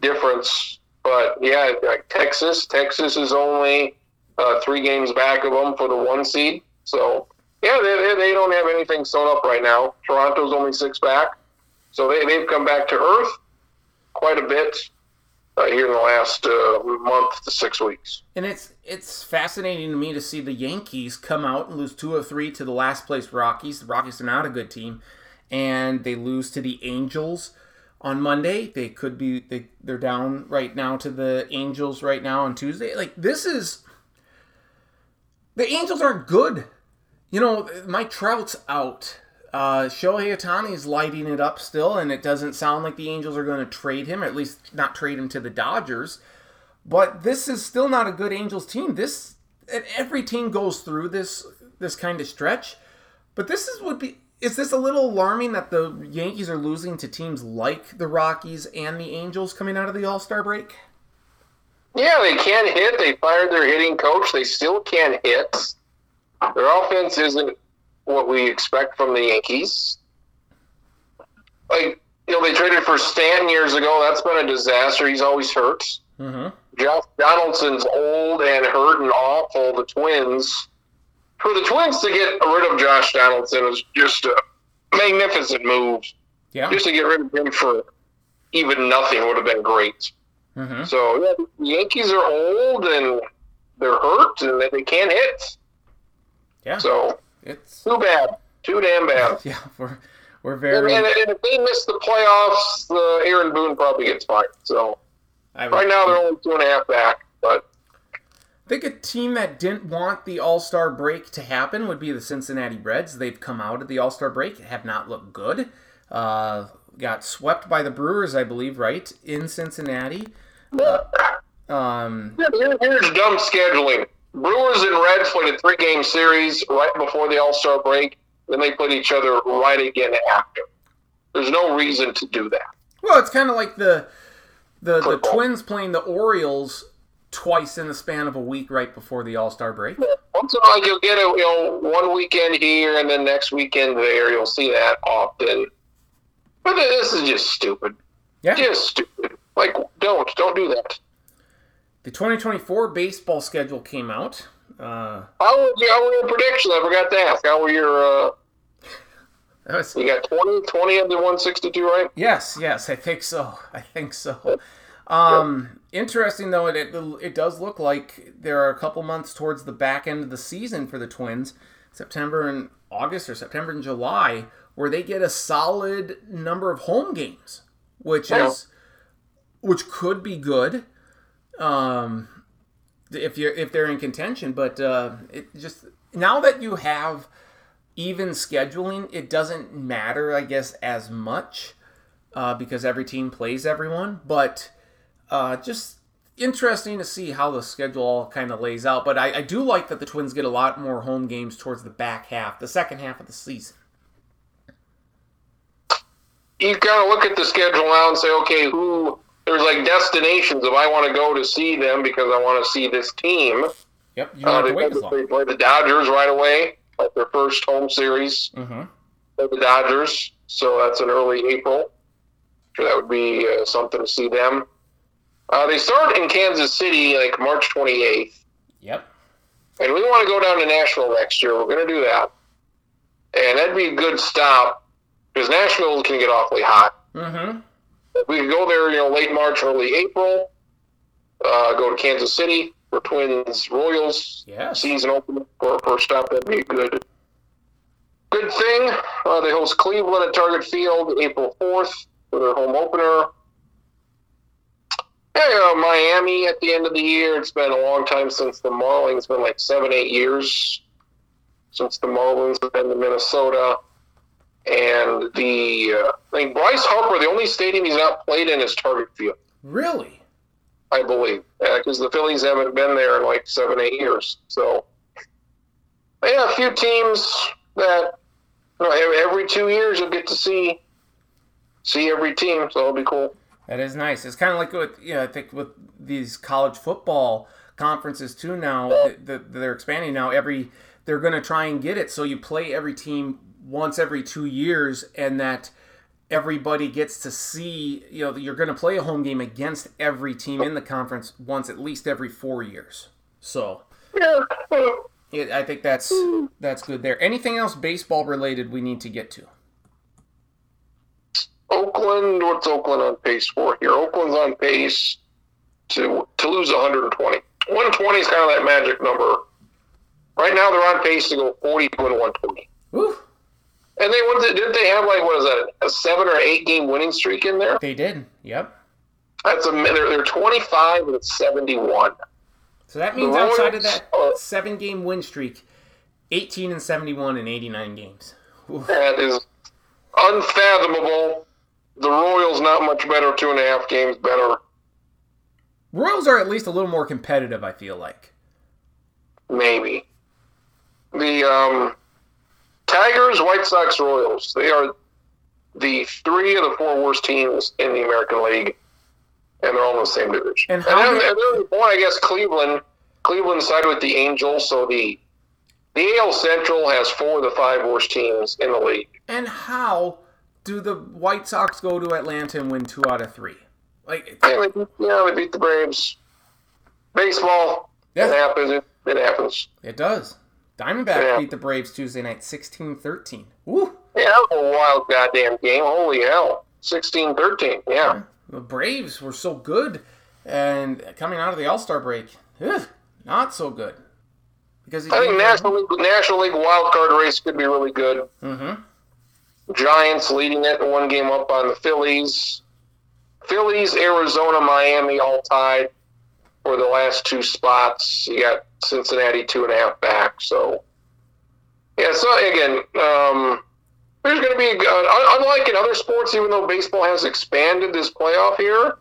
difference. But yeah, like Texas, Texas is only uh, three games back of them for the one seed. So yeah, they, they, they don't have anything sewn up right now. Toronto's only six back, so they they've come back to earth quite a bit uh, here in the last uh, month to six weeks. And it's it's fascinating to me to see the Yankees come out and lose two or three to the last place Rockies. The Rockies are not a good team, and they lose to the Angels on Monday. They could be they they're down right now to the Angels right now on Tuesday. Like this is The Angels aren't good. You know, Mike Trout's out. Uh, Shohei Ohtani's lighting it up still, and it doesn't sound like the Angels are going to trade him, at least not trade him to the Dodgers. But this is still not a good Angels team. This every team goes through this this kind of stretch, but this is would be is this a little alarming that the Yankees are losing to teams like the Rockies and the Angels coming out of the All Star break? Yeah, they can't hit. They fired their hitting coach. They still can't hit. Their offense isn't what we expect from the Yankees. Like, you know, they traded for Stanton years ago. That's been a disaster. He's always hurt. Mm-hmm. Josh Donaldson's old and hurt and awful. The Twins. For the Twins to get rid of Josh Donaldson was just a magnificent move. Yeah. Just to get rid of him for even nothing would have been great. Mm-hmm. So yeah, the Yankees are old and they're hurt and they can't hit. Yeah. So it's too bad, too damn bad. <laughs> yeah we're we're And, very. and, and if they miss the playoffs, uh, Aaron Boone probably gets fired. So I right now they're only two and a half back, but I think a team that didn't want the All Star break to happen would be the Cincinnati Reds. They've come out of the All Star break, have not looked good. Uh, got swept by the Brewers, I believe, right in Cincinnati. Um, yeah, here- here's dumb scheduling. Brewers and Reds played a three-game series right before the All Star break. Then they played each other right again after. There's no reason to do that. well, it's kind of like the the, the Twins playing the Orioles twice in the span of a week right before the All Star break. Once in a while, you'll get a you know one weekend here and then next weekend there. You'll see that often. But this is just stupid. Yeah. Just stupid. Like, don't don't do that. The 2024 baseball schedule came out. Uh, How was your, how were your predictions? I forgot to ask. How were your? Uh, was, you got 20, 20 of the one sixty two, right? Yes, yes, I think so. I think so. Um, interesting though, it, it it does look like there are a couple months towards the back end of the season for the Twins, September and August or September and July, where they get a solid number of home games, which is which could be good. Um, if you're if they're in contention, but uh, it just now that you have even scheduling, it doesn't matter, I guess, as much uh, because every team plays everyone. But uh, just interesting to see how the schedule all kind of lays out. But I, I do like that the Twins get a lot more home games towards the back half, the second half of the season. You kind of look at the schedule now and say, okay, who? There's like destinations if I want to go to see them because I want to see this team. Yep, you Uh, don't have to wait as long. they play the Dodgers right away, like their first home series. hmm Play the Dodgers, so that's in early April. Sure, that would be uh, something to see them. Uh, they start in Kansas City like March 28th, Yep. and we want to go down to Nashville next year. We're going to do that, and that'd be a good stop because Nashville can get awfully hot. hmm We could go there, you know, late March, early April. Uh, go to Kansas City for Twins Royals Yes. season opener for a first stop. That'd be a good, good thing. Uh, they host Cleveland at Target Field April fourth for their home opener. Yeah, uh, Miami at the end of the year. It's been a long time since the Marlins. It's been like seven, eight years since the Marlins have been to Minnesota. And the uh, I think Bryce Harper, the only stadium he's not played in is Target Field, Really? I believe, because the Phillies haven't been there in like seven, eight years. So, yeah, a few teams that you know, every- two years you'll get to see see every team, so it'll be cool. That is nice. It's kind of like with yeah, I think with these college football conferences too. Now that that they're expanding now, every they're going to try and get it so you play every team once every two years, and that everybody gets to see. You know, you're going to play a home game against every team in the conference once at least every four years. So <laughs> Yeah. it, I think that's that's good there. Anything else baseball related we need to get to? Oakland, what's Oakland on pace for here? Oakland's on pace to to lose 120. 120 is kind of that magic number. Right now, they're on pace to go 42 and 120. Woo! And they didn't they have like what is that a seven or eight game winning streak in there? They did. Yep. That's a they're, they're 25 and 71. So that means outside of that seven game win streak, 18 and 71 in 89 games. Oof. That is unfathomable. The Royals not much better, two and a half games better, Royals are at least a little more competitive, I feel like. maybe. The um, Tigers, White Sox, Royals. They are the three of the four worst teams in the American League, and they're all in the same division. And how then, do- and then I guess Cleveland. Cleveland side with the Angels, so the the AL Central has four of the five worst teams in the league. And how do the White Sox go to Atlanta and win two out of three? Like, Yeah, they, beat- yeah, they beat the Braves. Baseball, Yeah. it happens. It, it happens. it does. Diamondbacks Yeah. beat the Braves Tuesday night 16 13. Woo! Yeah, that was a wild goddamn game. Holy hell. 16-13, yeah. The Braves were so good, and coming out of the All Star break, ugh, not so good. Because I think National League, National League wild card race could be really good. Mm-hmm. Giants leading it, one game up on the Phillies. Phillies, Arizona, Miami all tied for the last two spots. You got Cincinnati two and a half back. So, yeah. So again, um, there's going to be un- unlike in other sports, even though baseball has expanded this playoff here.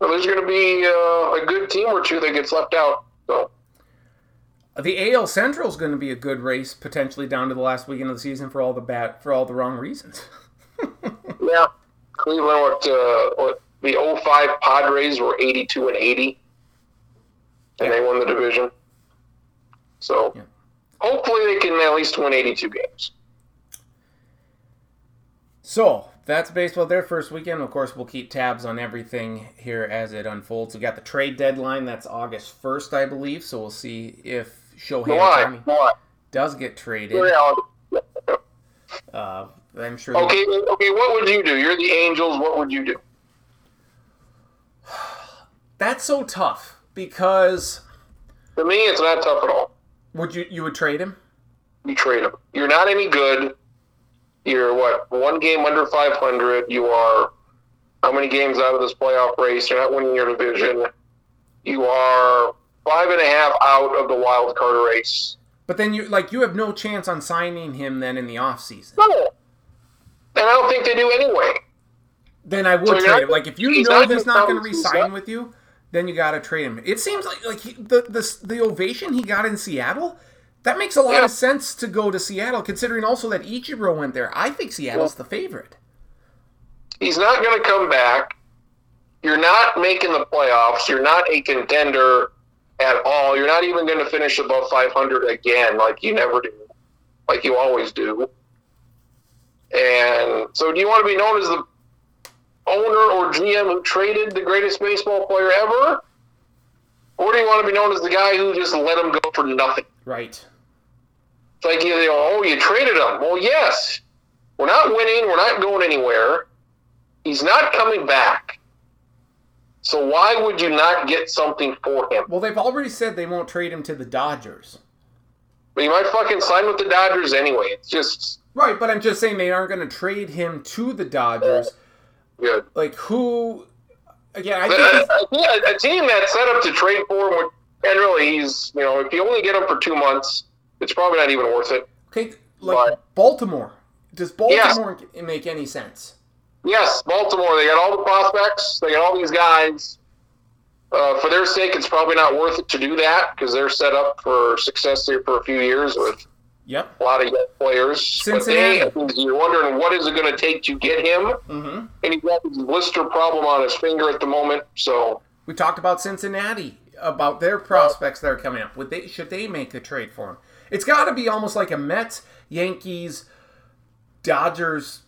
There's going to be uh, a good team or two that gets left out. So The AL Central is going to be a good race, potentially down to the last weekend of the season for all the bad, for all the wrong reasons. <laughs> yeah, Cleveland. What, uh, what the 05 Padres were 82 and 80, and they won the division. So Yeah. hopefully they can at least win 82 games. So that's baseball their first weekend. Of course, we'll keep tabs on everything here as it unfolds. We got the trade deadline. That's August first, I believe. So we'll see if Shohei does get traded. Uh, I'm sure. Okay, okay. What would you do? You're the Angels. What would you do? <sighs> That's so tough because To me, it's not tough at all. would you you would trade him? You trade him. You're not any good. You're what? One game under 500. You are how many games out of this playoff race? You're not winning your division. You are five and a half out of the wild card race. But then you like you have no chance on signing him then in the offseason. No. And I don't think they do anyway. Then I would So trade him. Like if you he's know not he's not going to re-sign with you, then you got to trade him. It seems like like he, the the the ovation he got in Seattle, that makes a lot Yeah. of sense to go to Seattle, considering also that Ichiro went there. I think Seattle's the favorite. He's not going to come back. You're not making the playoffs. You're not a contender at all. You're not even going to finish above 500 again, like you never do, like you always do. And so, do you want to be known as the owner or GM who traded the greatest baseball player ever? Or do you want to be known as the guy who just let him go for nothing? Right. It's like, you know, oh, you traded him. Well, yes. We're not winning. We're not going anywhere. He's not coming back. So why would you not get something for him? Well, they've already said they won't trade him to the Dodgers. But you might fucking sign with the Dodgers anyway. It's just Right, but I'm just saying they aren't going to trade him to the Dodgers. Good. Like who? Again, I think uh, yeah, a team that's set up to trade for him, and really, he's you know, if you only get him for two months, it's probably not even worth it. okay, like But- Baltimore. Does Yes. Baltimore make any sense? Yes, Baltimore. They got all the prospects. They got all these guys. Uh, for their sake, it's probably not worth it to do that because they're set up for success here for a few years with Yep. a lot of young players. Cincinnati. But they, you're wondering what is it going to take to get him, Mm-hmm. and he's got this blister problem on his finger at the moment. So We talked about Cincinnati about their prospects that are coming up. Would they should they make a trade for him? It's got to be almost like a Mets, Yankees, Dodgers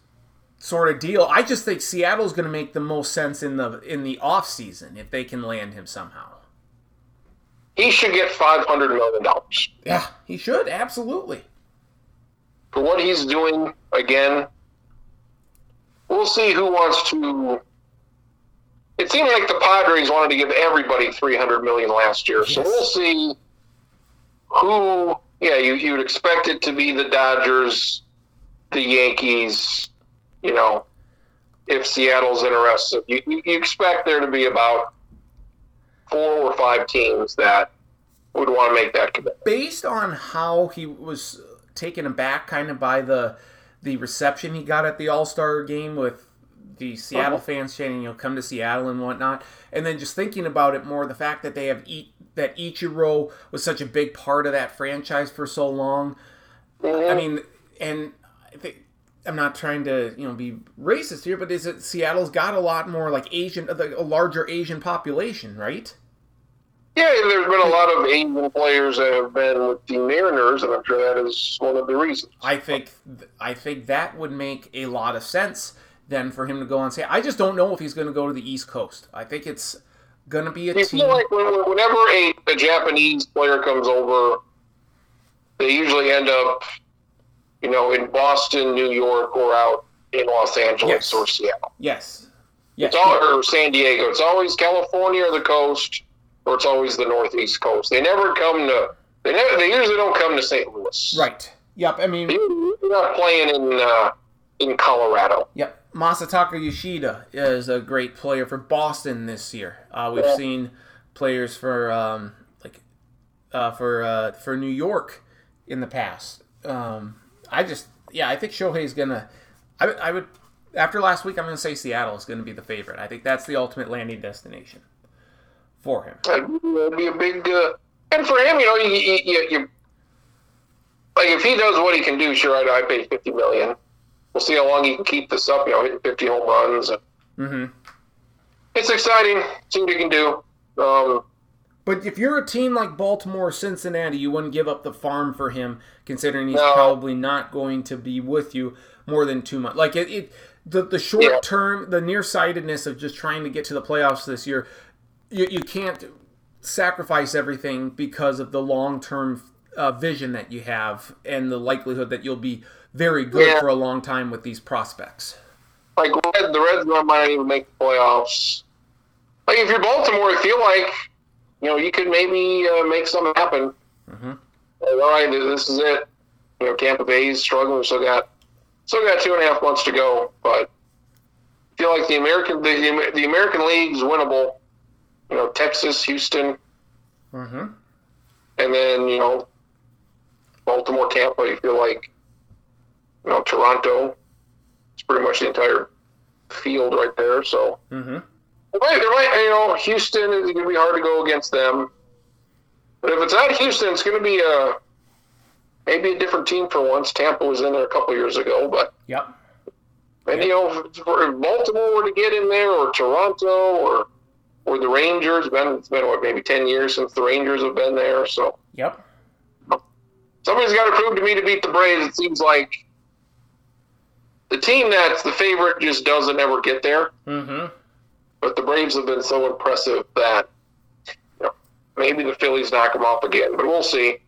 sort of deal. I just think Seattle's going to make the most sense in the in the off season if they can land him somehow. he should get five hundred million dollars Yeah, he should absolutely. For what he's doing. Again, we'll see who wants to. It seemed like the Padres wanted to give everybody three hundred million last year, so we'll see who. Yeah, you you would expect it to be the Dodgers, the Yankees. You know, if Seattle's interested, you you, you expect there to be about four or five teams that would want to make that commitment. Based on how he was taken aback kind of by the the reception he got at the All Star game with the Seattle uh-huh. fans chanting, you know, come to Seattle and whatnot. And then just thinking about it more, the fact that they have e- that Ichiro was such a big part of that franchise for so long. Mm-hmm. I mean, and I think I'm not trying to you know be racist here, but is it Seattle's got a lot more like Asian, a larger Asian population, right? Yeah, there's been a lot of Asian players that have been with the Mariners, and I'm sure that is one of the reasons. I think I think that would make a lot of sense then for him to go and say. I just don't know if he's going to go to the East Coast. I think it's going to be a you team. Feel like whenever a, a Japanese player comes over, they usually end up, you know, in Boston, New York, or out in Los Angeles yes. or Seattle. Yes. Yes. It's all, or San Diego. It's always California or the coast, or it's always the Northeast coast. They never come to. They never. They usually don't come to St. Louis. Right. Yep. I mean, you're not playing in uh, in Colorado. Yep. Masataka Yoshida is a great player for Boston this year. Uh, we've yeah. seen players for um, like uh, for uh, for New York in the past. Um, I just yeah, I think Shohei's gonna. I, I would after last week, I'm gonna say Seattle is gonna be the favorite. I think that's the ultimate landing destination for him. That'd be a big uh, and for him, you know, you, you, you, like if he does what he can do, sure, I, I pay fifty million we'll see how long he can keep this up. You know, hitting 50 home runs. Mm-hmm. It's exciting. See what he can do. Um, but if you're a team like Baltimore or Cincinnati, you wouldn't give up the farm for him, considering he's no. probably not going to be with you more than two months. Like it, it the the short yeah. term, the nearsightedness of just trying to get to the playoffs this year, you, you can't sacrifice everything because of the long term uh, vision that you have and the likelihood that you'll be very good yeah. for a long time with these prospects. Like the Reds might not even make the playoffs. Like if you're Baltimore, I feel like you know you could maybe uh, make something happen. Mm-hmm. Like, all right, this is it. You know, Tampa Bay's struggling. We still got still got two and a half months to go, but I feel like the American the, the American League's winnable. You know, Texas, Houston, mm-hmm. and then you know Baltimore, Tampa. You feel like you know, Toronto. It's pretty much the entire field right there. So mm-hmm. might, you know, Houston is going to be hard to go against them. But if it's not Houston, it's going to be a maybe a different team for once. Tampa was in there a couple years ago, but yep. And yep. you know, if Baltimore were to get in there, or Toronto, or or the Rangers, been it's been what maybe ten years since the Rangers have been there. So yep. Somebody's got to prove to me to beat the Braves. It seems like the team that's the favorite just doesn't ever get there. Mm-hmm. But the Braves have been so impressive that you know, maybe the Phillies knock them off again, but we'll see.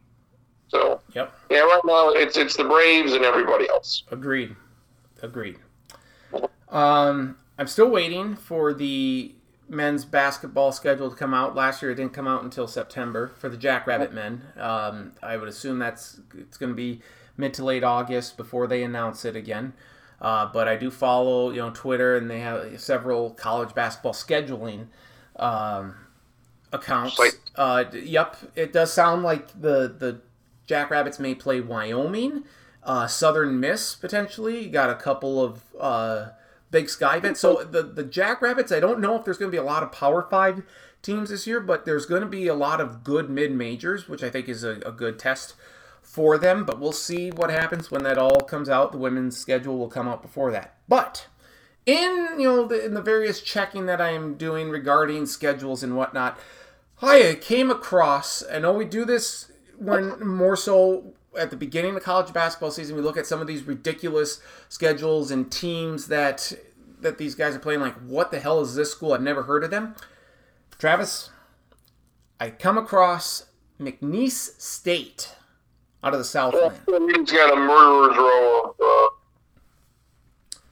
So yep. yeah, right now it's it's the Braves and everybody else. Agreed. Agreed. Um, I'm still waiting for the men's basketball schedule to come out. Last year it didn't come out until September for the Jackrabbit men. Um, I would assume that's it's going to be mid to late August before they announce it again. Uh, but I do follow, you know, Twitter, and they have several college basketball scheduling um, accounts. Uh, yep, it does sound like the the Jackrabbits may play Wyoming, uh, Southern Miss potentially. You got a couple of uh, Big Sky event. So the the Jackrabbits, I don't know if there's going to be a lot of Power Five teams this year, but there's going to be a lot of good mid majors, which I think is a, a good test for them, but we'll see what happens when that all comes out. The women's schedule will come out before that. But in you know the, in the various checking that I am doing regarding schedules and whatnot, I came across. I know we do this when more so at the beginning of college basketball season. We look at some of these ridiculous schedules and teams that that these guys are playing. Like, what the hell is this school? I've never heard of them. Travis, I come across McNeese State out of the Southland. He's got a murderer's row of,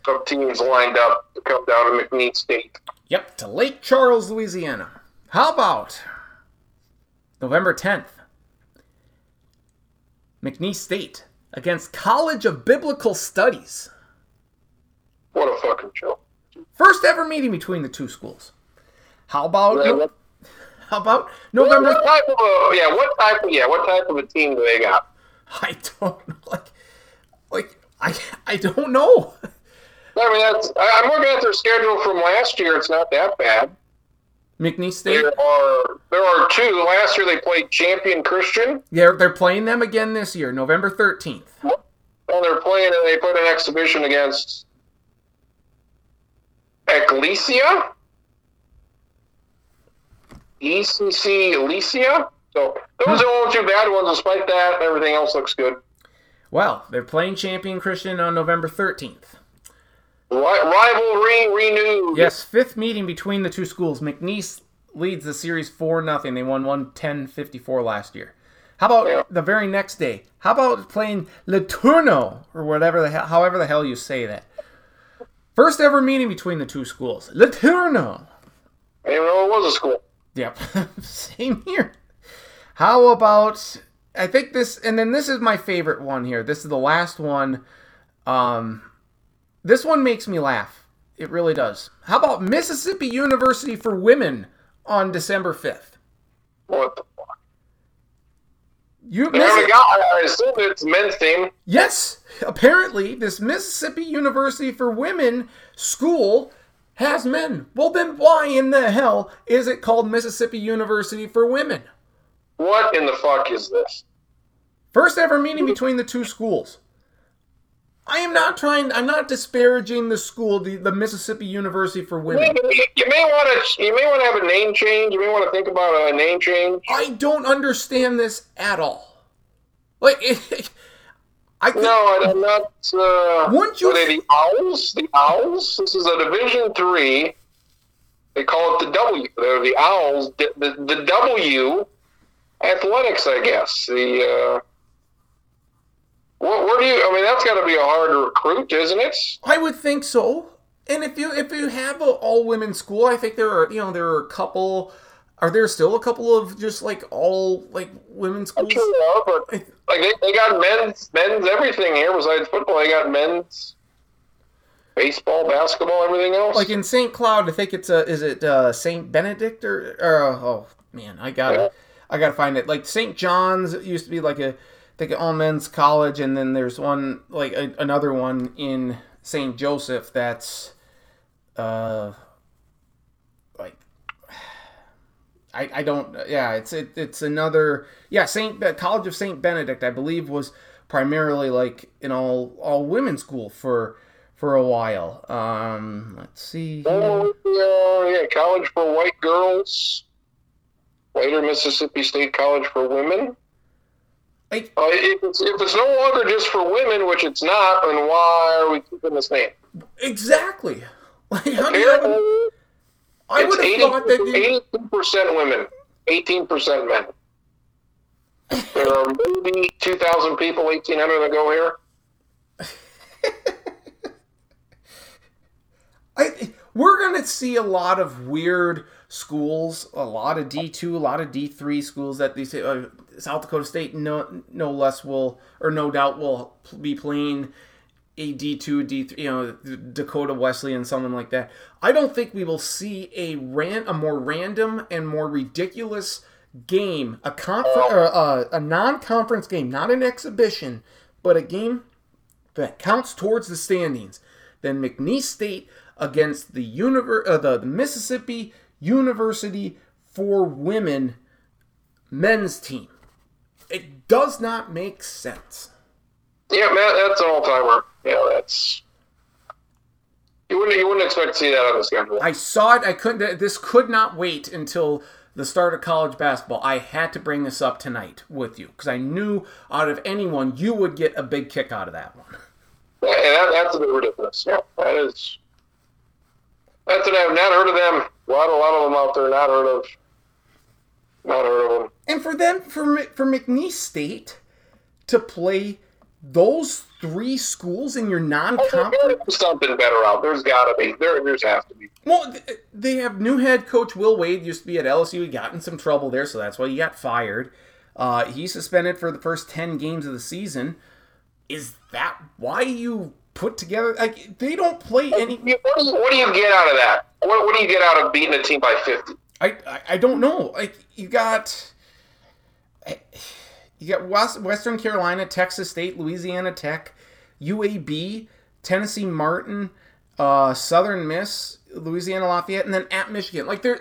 uh, of teams lined up to come down to McNeese State. Yep, to Lake Charles, Louisiana. How about November 10th? McNeese State against College of Biblical Studies. What a fucking show. First ever meeting between the two schools. How about yeah, How about November? What type of a yeah? What type of yeah? What type of a team do they got? <laughs> I don't know. Like, like I I don't know. I mean, that's I- I'm looking at their schedule from last year. It's not that bad. McNeese State. There are there are two. Last year they played Champion Christian, Yeah, they're playing them again this year, November thirteenth. and they're playing and they put an exhibition against Ecclesia, ECC Elysia. So those are all two bad ones. Despite that, everything else looks good. Well, they're playing Champion Christian on November thirteenth. Ri- rivalry renewed. Yes, fifth meeting between the two schools. McNeese leads the series 4 nothing. They won 110-54 last year. How about Yeah. the very next day? How about playing Le Tourneau or whatever the hell, however the hell you say that? First ever meeting between the two schools. Le Tourneau. I didn't know it was a school. Yep. <laughs> Same here. How about I think this and then this is my favorite one here. This is the last one. Um this one makes me laugh. It really does. How about Mississippi University for Women on December 5th? What the fuck? You haven't Missi- got. I assume it's men's team. Yes, apparently this Mississippi University for Women school has men. Well then why in the hell is it called Mississippi University for Women? What in the fuck is this? First ever meeting between the two schools. I am not trying. I'm not disparaging the school, the, the Mississippi University for Women. You may want to. You may want to have a name change. You may want to think about a name change. I don't understand this at all. Like, <laughs> I could, No, I- I'm not. Uh, Wouldn't you- Are they the Owls? The Owls. This is a Division Three. They call it the W. They're the Owls. The, the, the W athletics, I guess. The. Uh, where, where do you? I mean, that's got to be a hard recruit, isn't it? I would think so. And if you if you have an all women school, I think there are you know there are a couple. Are there still a couple of just like all like women's schools? sure are, but like they, they got men's men's everything here besides football. They got men's baseball, basketball, everything else. Like in St. Cloud, I think it's a is it uh, St. Benedict or, or oh man, I got to Yeah. I got to find it. Like St. John's used to be like a think all men's college, and then there's one like a, another one in St. Joseph that's uh like <sighs> I, I don't yeah it's it, it's another yeah Saint uh, College of Saint Benedict I believe was primarily like an all all women's school for for a while um let's see. Oh, yeah, yeah, college for white girls. Later, Mississippi State College for women. I, Uh, if, it's, if it's no longer just for women, which it's not, then why are we keeping this name? exactly <laughs> Like, how do you, I would have thought that eighty-two percent women, eighteen percent men. <laughs> There are maybe two thousand people, eighteen hundred that go here. <laughs> I we're gonna see a lot of weird schools, a lot of D two, a lot of D three schools that these uh, South Dakota State no no less will or no doubt will be playing a D two, D three, you know, Dakota Wesleyan, someone like that. I don't think we will see a ran a more random and more ridiculous game, a confer- or a, a non conference game, not an exhibition, but a game that counts towards the standings than McNeese State against the, univer- uh, the, the Mississippi University for Women men's team. It does not make sense. Yeah, man, that's an all timer. Yeah, that's you wouldn't you wouldn't expect to see that on the schedule. I saw it. I couldn't. This could not wait until the start of college basketball. I had to bring this up tonight with you because I knew out of anyone you would get a big kick out of that one. Yeah, and that, that's a bit ridiculous. Yeah, that is. That's what I've not heard of them. A lot, a lot of them out there. Not heard of. Not heard of them. And for them, for for McNeese State to play those three schools in your non-conference. There's something better out. There's got to be. There, there's have to be. Well, they have new head coach Will Wade. Used to be at LSU. He got in some trouble there, so that's why he got fired. Uh, he's suspended for the first ten games of the season. Is that why you put together? Like they don't play any. What do you, what do you get out of that? What, what do you get out of beating a team by 50? I, I, I don't know. Like you got you got West, Western Carolina, Texas State, Louisiana Tech, UAB, Tennessee Martin, uh, Southern Miss, Louisiana Lafayette, and then at Michigan. Like they're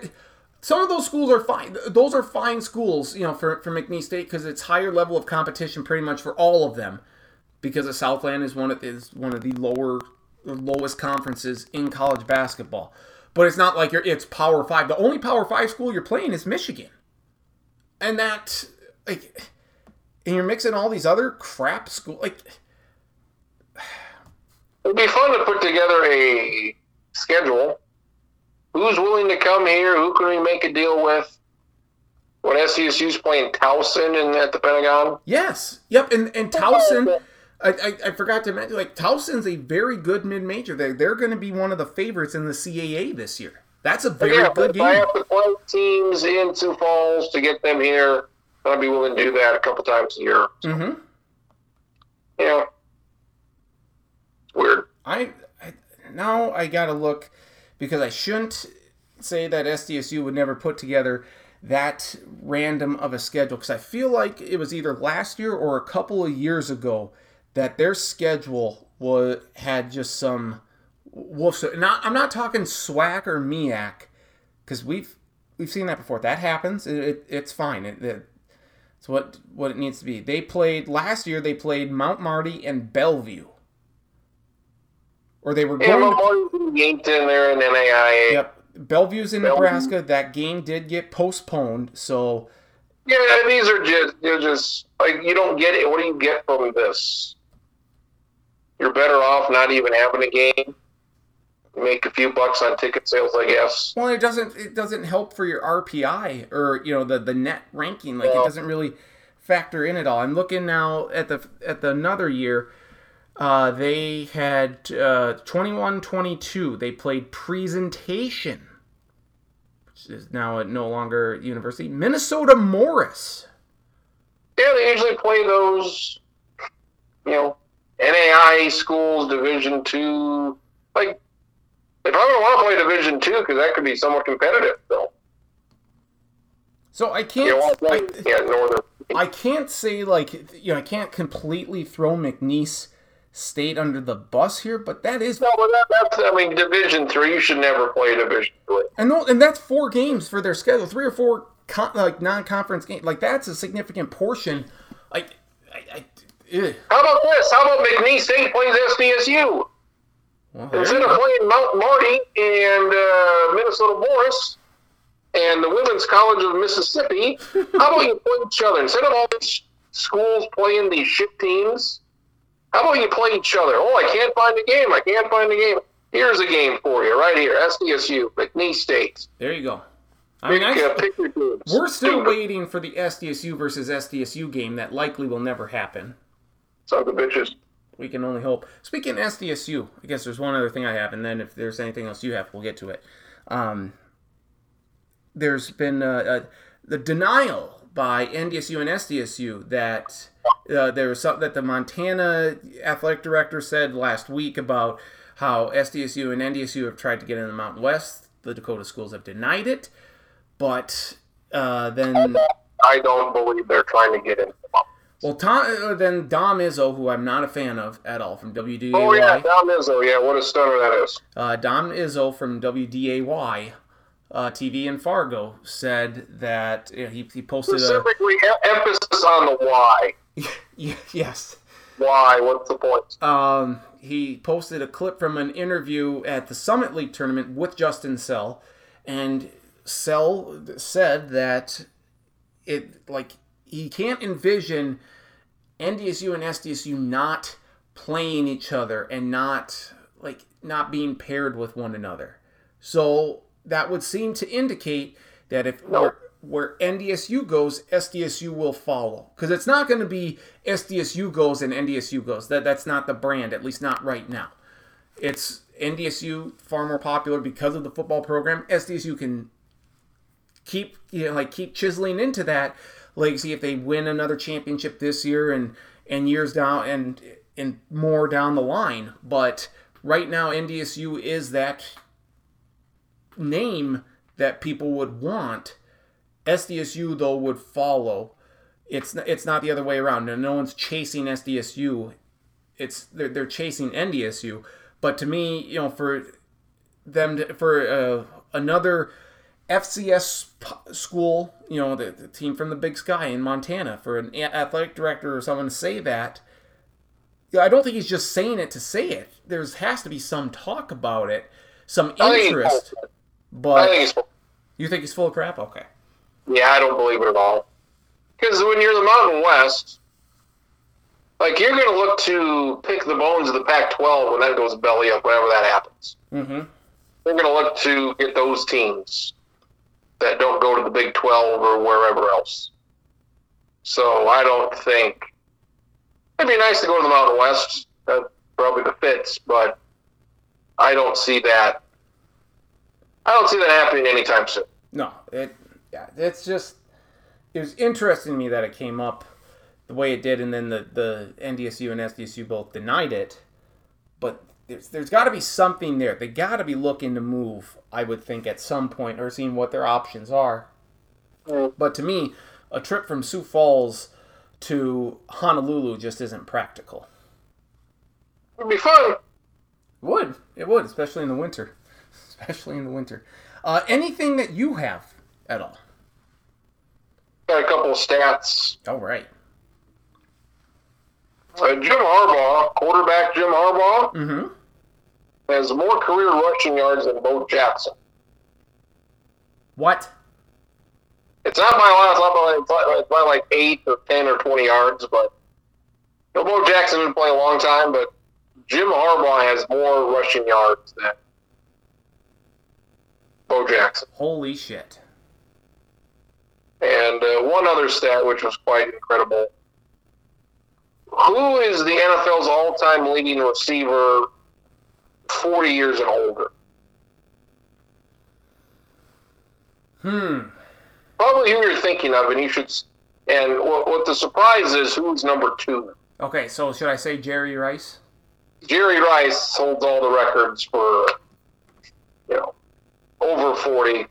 some of those schools are fine. Those are fine schools, you know, for, for McNeese State because it's higher level of competition pretty much for all of them. Because the Southland is one of is one of the lower lowest conferences in college basketball. But it's not like you're it's Power Five. The only Power Five school you're playing is Michigan, and that like, and you're mixing all these other crap school like. It'd be fun to put together a schedule who's willing to come here? Who can we make a deal with? When SDSU's playing Towson in at the Pentagon. Yes. Yep. And and Towson. I, I, I, forgot to mention, like Towson's a very good mid major. They they're going to be one of the favorites in the CAA this year. That's a very yeah, good game. I have to play teams in Sioux Falls to get them here. I'd be willing to do that a couple times a year. So. Mm-hmm. Yeah. Weird. I, I now I got to look because I shouldn't say that SDSU would never put together that random of a schedule because I feel like it was either last year or a couple of years ago that their schedule was had just some wolf. Not I'm not talking SWAC or MEAC because we've we've seen that before. That happens. It, it, it's fine. It, it, it's what what it needs to be. They played last year. They played Mount Marty and Bellevue or they were yeah, going. Yeah, Yankton there in NAIA. Yep, Bellevue's in Bellevue. Nebraska. That game did get postponed, so. Yeah, these are just you're just like you don't get it. What do you get from this? You're better off not even having a game. Make a few bucks on ticket sales, I guess. Well, it doesn't. It doesn't help for your RPI or you know the the net ranking. Like it doesn't really factor in at all. I'm looking now at the at the another year uh, they had uh, 21 22. They played presentation, which is now at no longer university. Minnesota Morris. Yeah, they usually play those, you know, NAI schools, Division two. Like, they probably want to play Division two because that could be somewhat competitive, though. So I can't. You know, I, yeah, Northern. I can't say like you know I can't completely throw McNeese state under the bus here, but that is no, but that, that's I mean Division three. You should never play Division three. And no, and that's four games for their schedule, three or four con- like non-conference games. Like that's a significant portion. Like, I, I, how about this? How about McNeese State plays SDSU? Well, Instead of playing Mount Marty and uh, Minnesota Morris and the Women's College of Mississippi, <laughs> how about you play each other instead of all these schools playing these shit teams? How about you play each other? Oh, I can't find a game. I can't find a game. Here's a game for you right here. SDSU, McNeese State. There you go. I mean, pick, uh, pick we're still waiting for the SDSU versus SDSU game that likely will never happen. So the bitches. We can only hope. Speaking of SDSU, I guess there's one other thing I have, and then if there's anything else you have, we'll get to it. Um, there's been uh, uh, the denial by NDSU and SDSU that uh, there was something that the Montana athletic director said last week about how SDSU and NDSU have tried to get in the Mountain West. The Dakota schools have denied it, but uh, then I don't believe they're trying to get in. Well, Tom, uh, then Dom Izzo, who I'm not a fan of at all, from WDAY. Oh yeah, Dom Izzo. Yeah, what a stunner that is. Uh, Dom Izzo from WDAY uh, TV in Fargo said that you know, he, he posted a specifically a, emphasis on the why. <laughs> yes. Why? What's the point? Um, he posted a clip from an interview at the Summit League tournament with Justin Sell, and Sell said that it like he can't envision NDSU and SDSU not playing each other and not like not being paired with one another. So that would seem to indicate that if where, where NDSU goes, SDSU will follow. Because it's not going to be SDSU goes and NDSU goes. That that's not the brand, at least not right now. It's NDSU far more popular because of the football program. SDSU can keep you know like keep chiseling into that legacy if they win another championship this year and and years down and and more down the line. But right now NDSU is that name that people would want. SDSU though would follow. It's it's not the other way around. No, no one's chasing SDSU. It's they're, they're chasing NDSU. But to me, you know, for them to, for uh, another FCS school, you know, the, the team from the Big Sky in Montana, for an athletic director or someone to say that, I don't think he's just saying it to say it. There has to be some talk about it, some I think he's interest. I But think you think he's full of crap? Okay. Yeah, I don't believe it at all. Because when you're the Mountain West, like you're going to look to pick the bones of the Pac-12 when that goes belly up, whenever that happens. Mm-hmm. They're going to look to get those teams that don't go to the Big 12 or wherever else. So I don't think it'd be nice to go to the Mountain West. That's probably the fits, but I don't see that. I don't see that happening anytime soon. No, it yeah, it's just it was interesting to me that it came up the way it did, and then the the NDSU and SDSU both denied it. But there's there's got to be something there. They got to be looking to move. I would think at some point, or seeing what their options are. But to me, a trip from Sioux Falls to Honolulu just isn't practical. It'd be fun. It would it would, especially in the winter, <laughs> especially in the winter. Uh, anything that you have at all? Got a couple of stats. All right. Uh, Jim Harbaugh, quarterback Jim Harbaugh, Mm-hmm. Has more career rushing yards than Bo Jackson. What? It's not by a lot. It's not by, it's by, it's by like eight or ten or twenty yards, but you know, Bo Jackson didn't play a long time, but Jim Harbaugh has more rushing yards than Bo Jackson. Holy shit. And uh, one other stat, which was quite incredible. Who is the NFL's all-time leading receiver, forty years and older? Hmm. Probably who you're thinking of, and you should. And what, what the surprise is, who's number two? Okay, so should I say Jerry Rice? Jerry Rice holds all the records for, you know, over 40,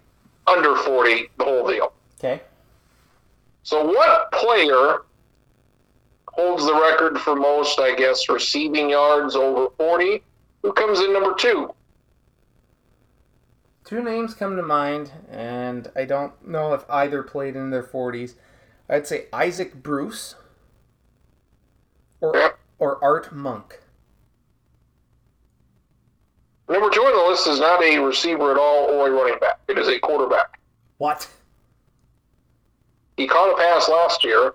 under 40, the whole deal. Okay. So, what player holds the record for most, I guess, receiving yards over 40? Who comes in number two? Two names come to mind, and I don't know if either played in their 40s. I'd say Isaac Bruce or, Yep. or Art Monk. Number two on the list is not a receiver at all or a running back. It is a quarterback. What? He caught a pass last year.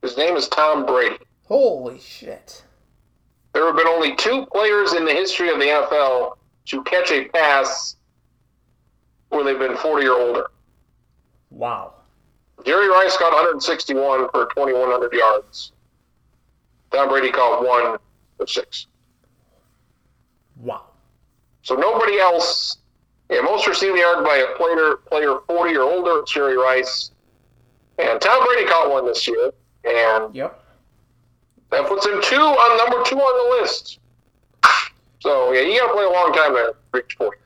His name is Tom Brady. Holy shit. There have been only two players in the history of the NFL to catch a pass where they've been 40 or older. Wow. Jerry Rice caught 161 for 2,100 yards. Tom Brady caught one for six. Wow. So nobody else. Yeah, most receiving yards by a player player 40 or older, Jerry Rice. And Tom Brady caught one this year, and Yep. That puts him two on number two on the list. So yeah, you got to play a long time to reach 40.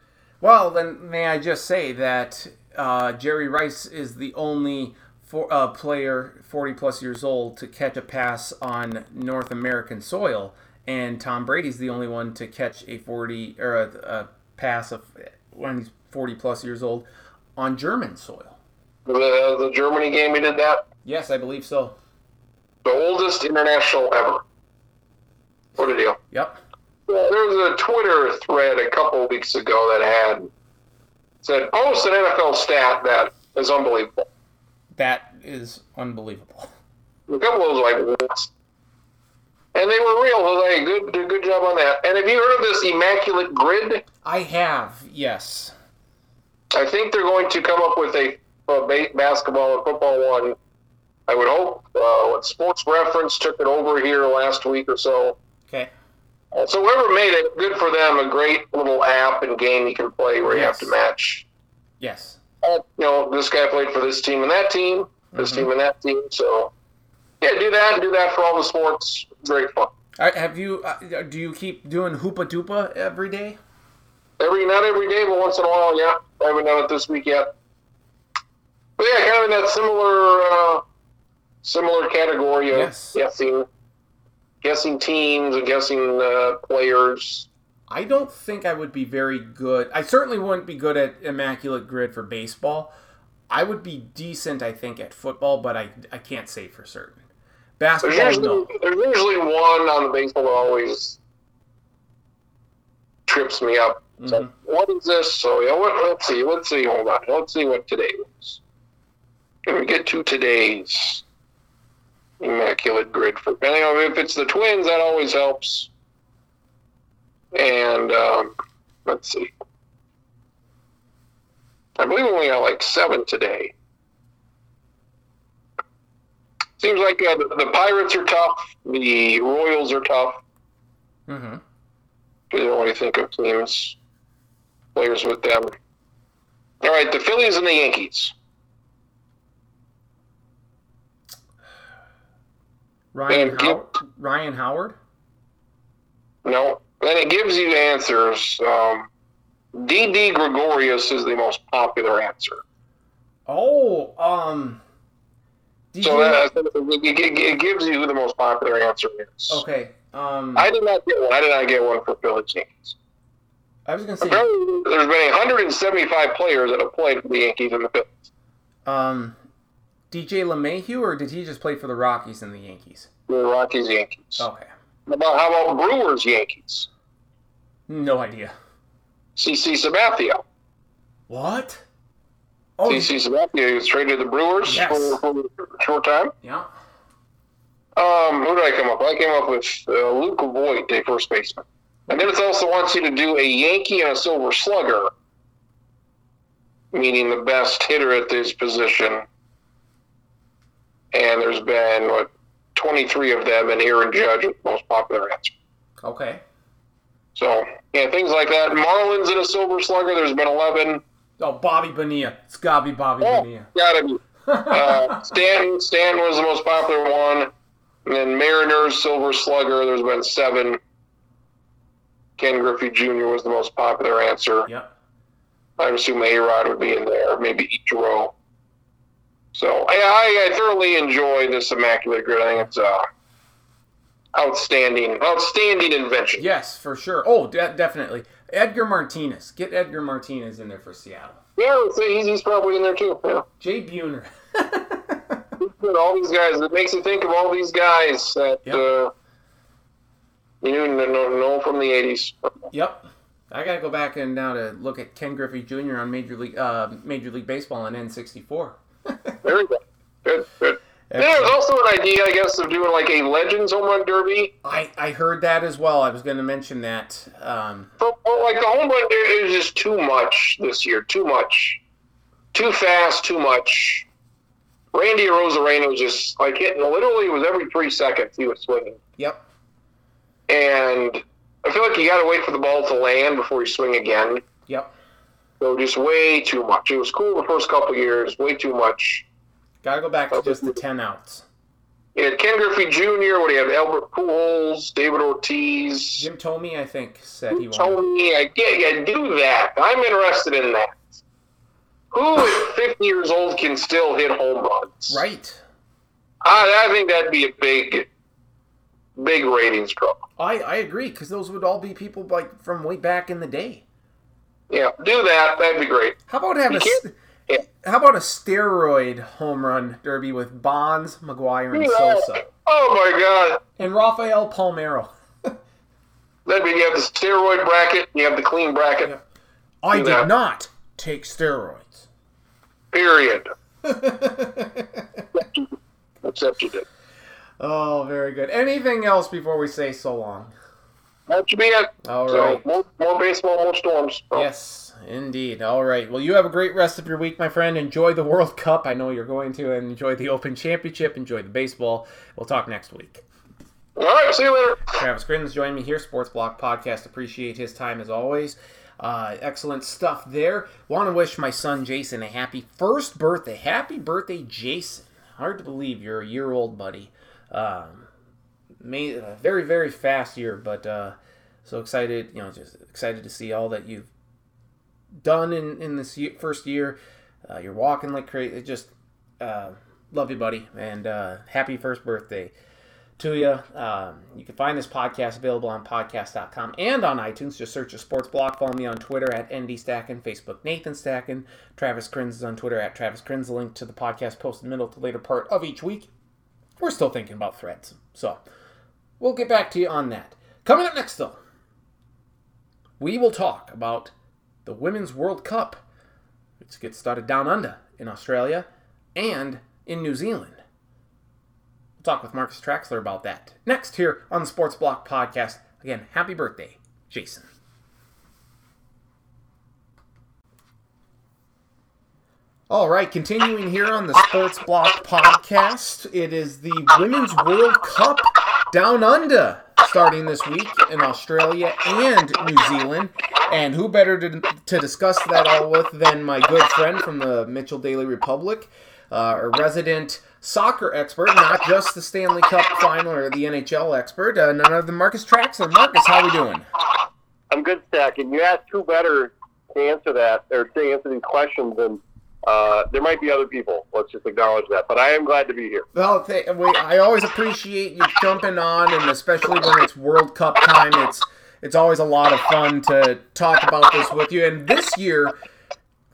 Well, then may I just say that uh, Jerry Rice is the only for, uh, player 40 plus years old to catch a pass on North American soil, and Tom Brady's the only one to catch a 40 or a, a pass of when he's 40 plus years old on German soil. The, the Germany game, he did that. Yes, I believe so. The oldest international ever. What a deal. Yep. There was a Twitter thread a couple weeks ago that had said oh, post an NFL stat that is unbelievable. That is unbelievable. A couple of those like what? And they were real. Like, good, good job on that. And have you heard of this immaculate grid? I have, yes. I think they're going to come up with a, a basketball and football one. I would hope. Uh, Sports Reference took it over here last week or so. Okay. Uh, So whoever made it, good for them. A great little app and game you can play where you have to match. Yes. uh, you know, this guy played for this team and that team, this Mhm. team and that team. So, yeah, do that and do that for all the sports. Great fun. I, have you? Uh, do you keep doing Hoopa Doopa every day? Every not every day, but once in a while, yeah. I haven't done it this week yet. But yeah, kind of in that similar uh, similar category of Yes. guessing guessing teams and guessing uh, players. I don't think I would be very good. I certainly wouldn't be good at Immaculate Grid for baseball. I would be decent, I think, at football, but I, I can't say for certain. There's Basketball, usually, no. there's usually one on the baseball that always trips me up. Like, Mhm. what is this? So yeah, what, let's see. Let's see. Hold on. Let's see what today is. Can we get to today's immaculate grid for? And, you know, if it's the Twins, that always helps. And um, let's see. I believe we only got like seven today. Seems like uh, the, the Pirates are tough. The Royals are tough. Mm-hmm. You don't really think of teams, players with them. All right, the Phillies and the Yankees. Ryan, And How- Ryan Howard? No. and it gives you answers. Um, Didi Gregorius is the most popular answer. Oh, um. So that, it, it, gives you who the most popular answer is. okay. Um, I did not get one. I did not get one for Phillies Yankees. I was gonna say, Apparently, there's been 175 players that have played for the Yankees and the Phillies. um, DJ LeMahieu, or did he just play for the Rockies and the Yankees? The Rockies Yankees. Okay, About how about Brewers Yankees? no idea. CC Sabathia. What? Oh, CC Sabathia was traded to the Brewers Yes. for, for a short time. yeah. Um, who did I come up with? I came up with uh, Luke Voit, a first baseman. And then it also wants you to do a Yankee and a Silver Slugger, meaning the best hitter at this position. And there's been, what, 23 of them, and Aaron Judge was the most popular answer. Okay. So, yeah, things like that. Marlins and a Silver Slugger, there's been 11. Oh, Bobby Bonilla. It's gotta be Bobby Oh, Bonilla. gotta be. <laughs> Uh, Stan, Stan was the most popular one. And then Mariners, Silver Slugger, there's been seven. Ken Griffey Jr. was the most popular answer. yep. I would assume A-Rod would be in there, maybe Ichiro. So I, I, thoroughly enjoy this Immaculate Grid. I think it's uh, outstanding, outstanding invention. Yes, for sure. Oh, de- definitely. Edgar Martinez. Get Edgar Martinez in there for Seattle. Yeah, he's, he's probably in there too. Yeah. Jay Buhner. <laughs> All these guys. It makes you think of all these guys that Yep. uh, you know, know, know from the '80s. yep. I gotta go back and now to look at Ken Griffey Jr. on Major League uh, Major League Baseball on N64. Very good. Good, good. Then there's also an idea, I guess, of doing like a Legends Home Run Derby. I, I heard that as well. I was going to mention that. Um, But, but, like the home run derby is just too much this year. Too much. Too fast. Too much. Randy Arozarena was just like hitting. Literally, it was every three seconds he was swinging, yep. and I feel like you got to wait for the ball to land before you swing again. Yep. So just way too much. It was cool the first couple years. Way too much. Got to go back to just the 10 outs. Yeah, Ken Griffey Jr. What do you have? Albert Pujols, David Ortiz, Jim Thome, I think, said he wanted. Tony. I get yeah, do that. I'm interested in that. Who at <sighs> 50 years old can still hit home runs? Right. I, I think that'd be a big, big ratings draw. I, I agree because those would all be people like from way back in the day. Yeah, do that. That'd be great. How about have You a yeah. how about a steroid home run derby with Bonds, McGwire, and Yeah. Sosa Oh my God. and Rafael Palmeiro? <laughs> That'd be you have the steroid bracket. You have the clean bracket. Yeah. I Do did that. not take steroids. Period. <laughs> Except you did. oh, very good. Anything else before we say so long? That should be it. All so right. more, more baseball, more storms. So, Yes, indeed. All right. Well, you have a great rest of your week, my friend. Enjoy the World Cup. I know you're going to, and enjoy the Open Championship. Enjoy the baseball. We'll talk next week. All right. See you later. Travis Kriens joined me here, Sports Block Podcast. Appreciate his time as always. Uh, excellent stuff there. Want to wish my son Jason a happy first birthday. Happy birthday, Jason. Hard to believe you're a year old, buddy. Um, very, very fast year, but uh, so excited, you know, just excited to see all that you've done in in this year, first year. Uh, you're walking like crazy. Just uh, love you, buddy, and uh, happy first birthday to you. Um, you can find this podcast available on podcast.com and on iTunes. Just search a sports block. Follow me on Twitter at ND Stacken, Facebook Nathan Stacken. Travis Kriens is on Twitter at Travis Kriens. Link to the podcast posted middle to later part of each week. We're still thinking about threads. So we'll get back to you on that. Coming up next, though, we will talk about the Women's World Cup, which gets started down under in Australia and in New Zealand. We'll talk with Marcus Traxler about that next here on the Sports Block Podcast. Again, happy birthday, Jason. All right, continuing here on the Sports Block podcast, it is the Women's World Cup Down Under starting this week in Australia and New Zealand. And who better to, to discuss that all with than my good friend from the Mitchell Daily Republic, uh, a resident soccer expert, not just the Stanley Cup final or the NHL expert, uh, none other than Marcus Traxler. Marcus, how are we doing? I'm good, Stack. And you asked who better to answer that or to answer these questions and uh, there might be other people. Let's just acknowledge that. But I am glad to be here. Well, th- I always appreciate you jumping on, and especially when it's World Cup time, it's it's always a lot of fun to talk about this with you. And this year,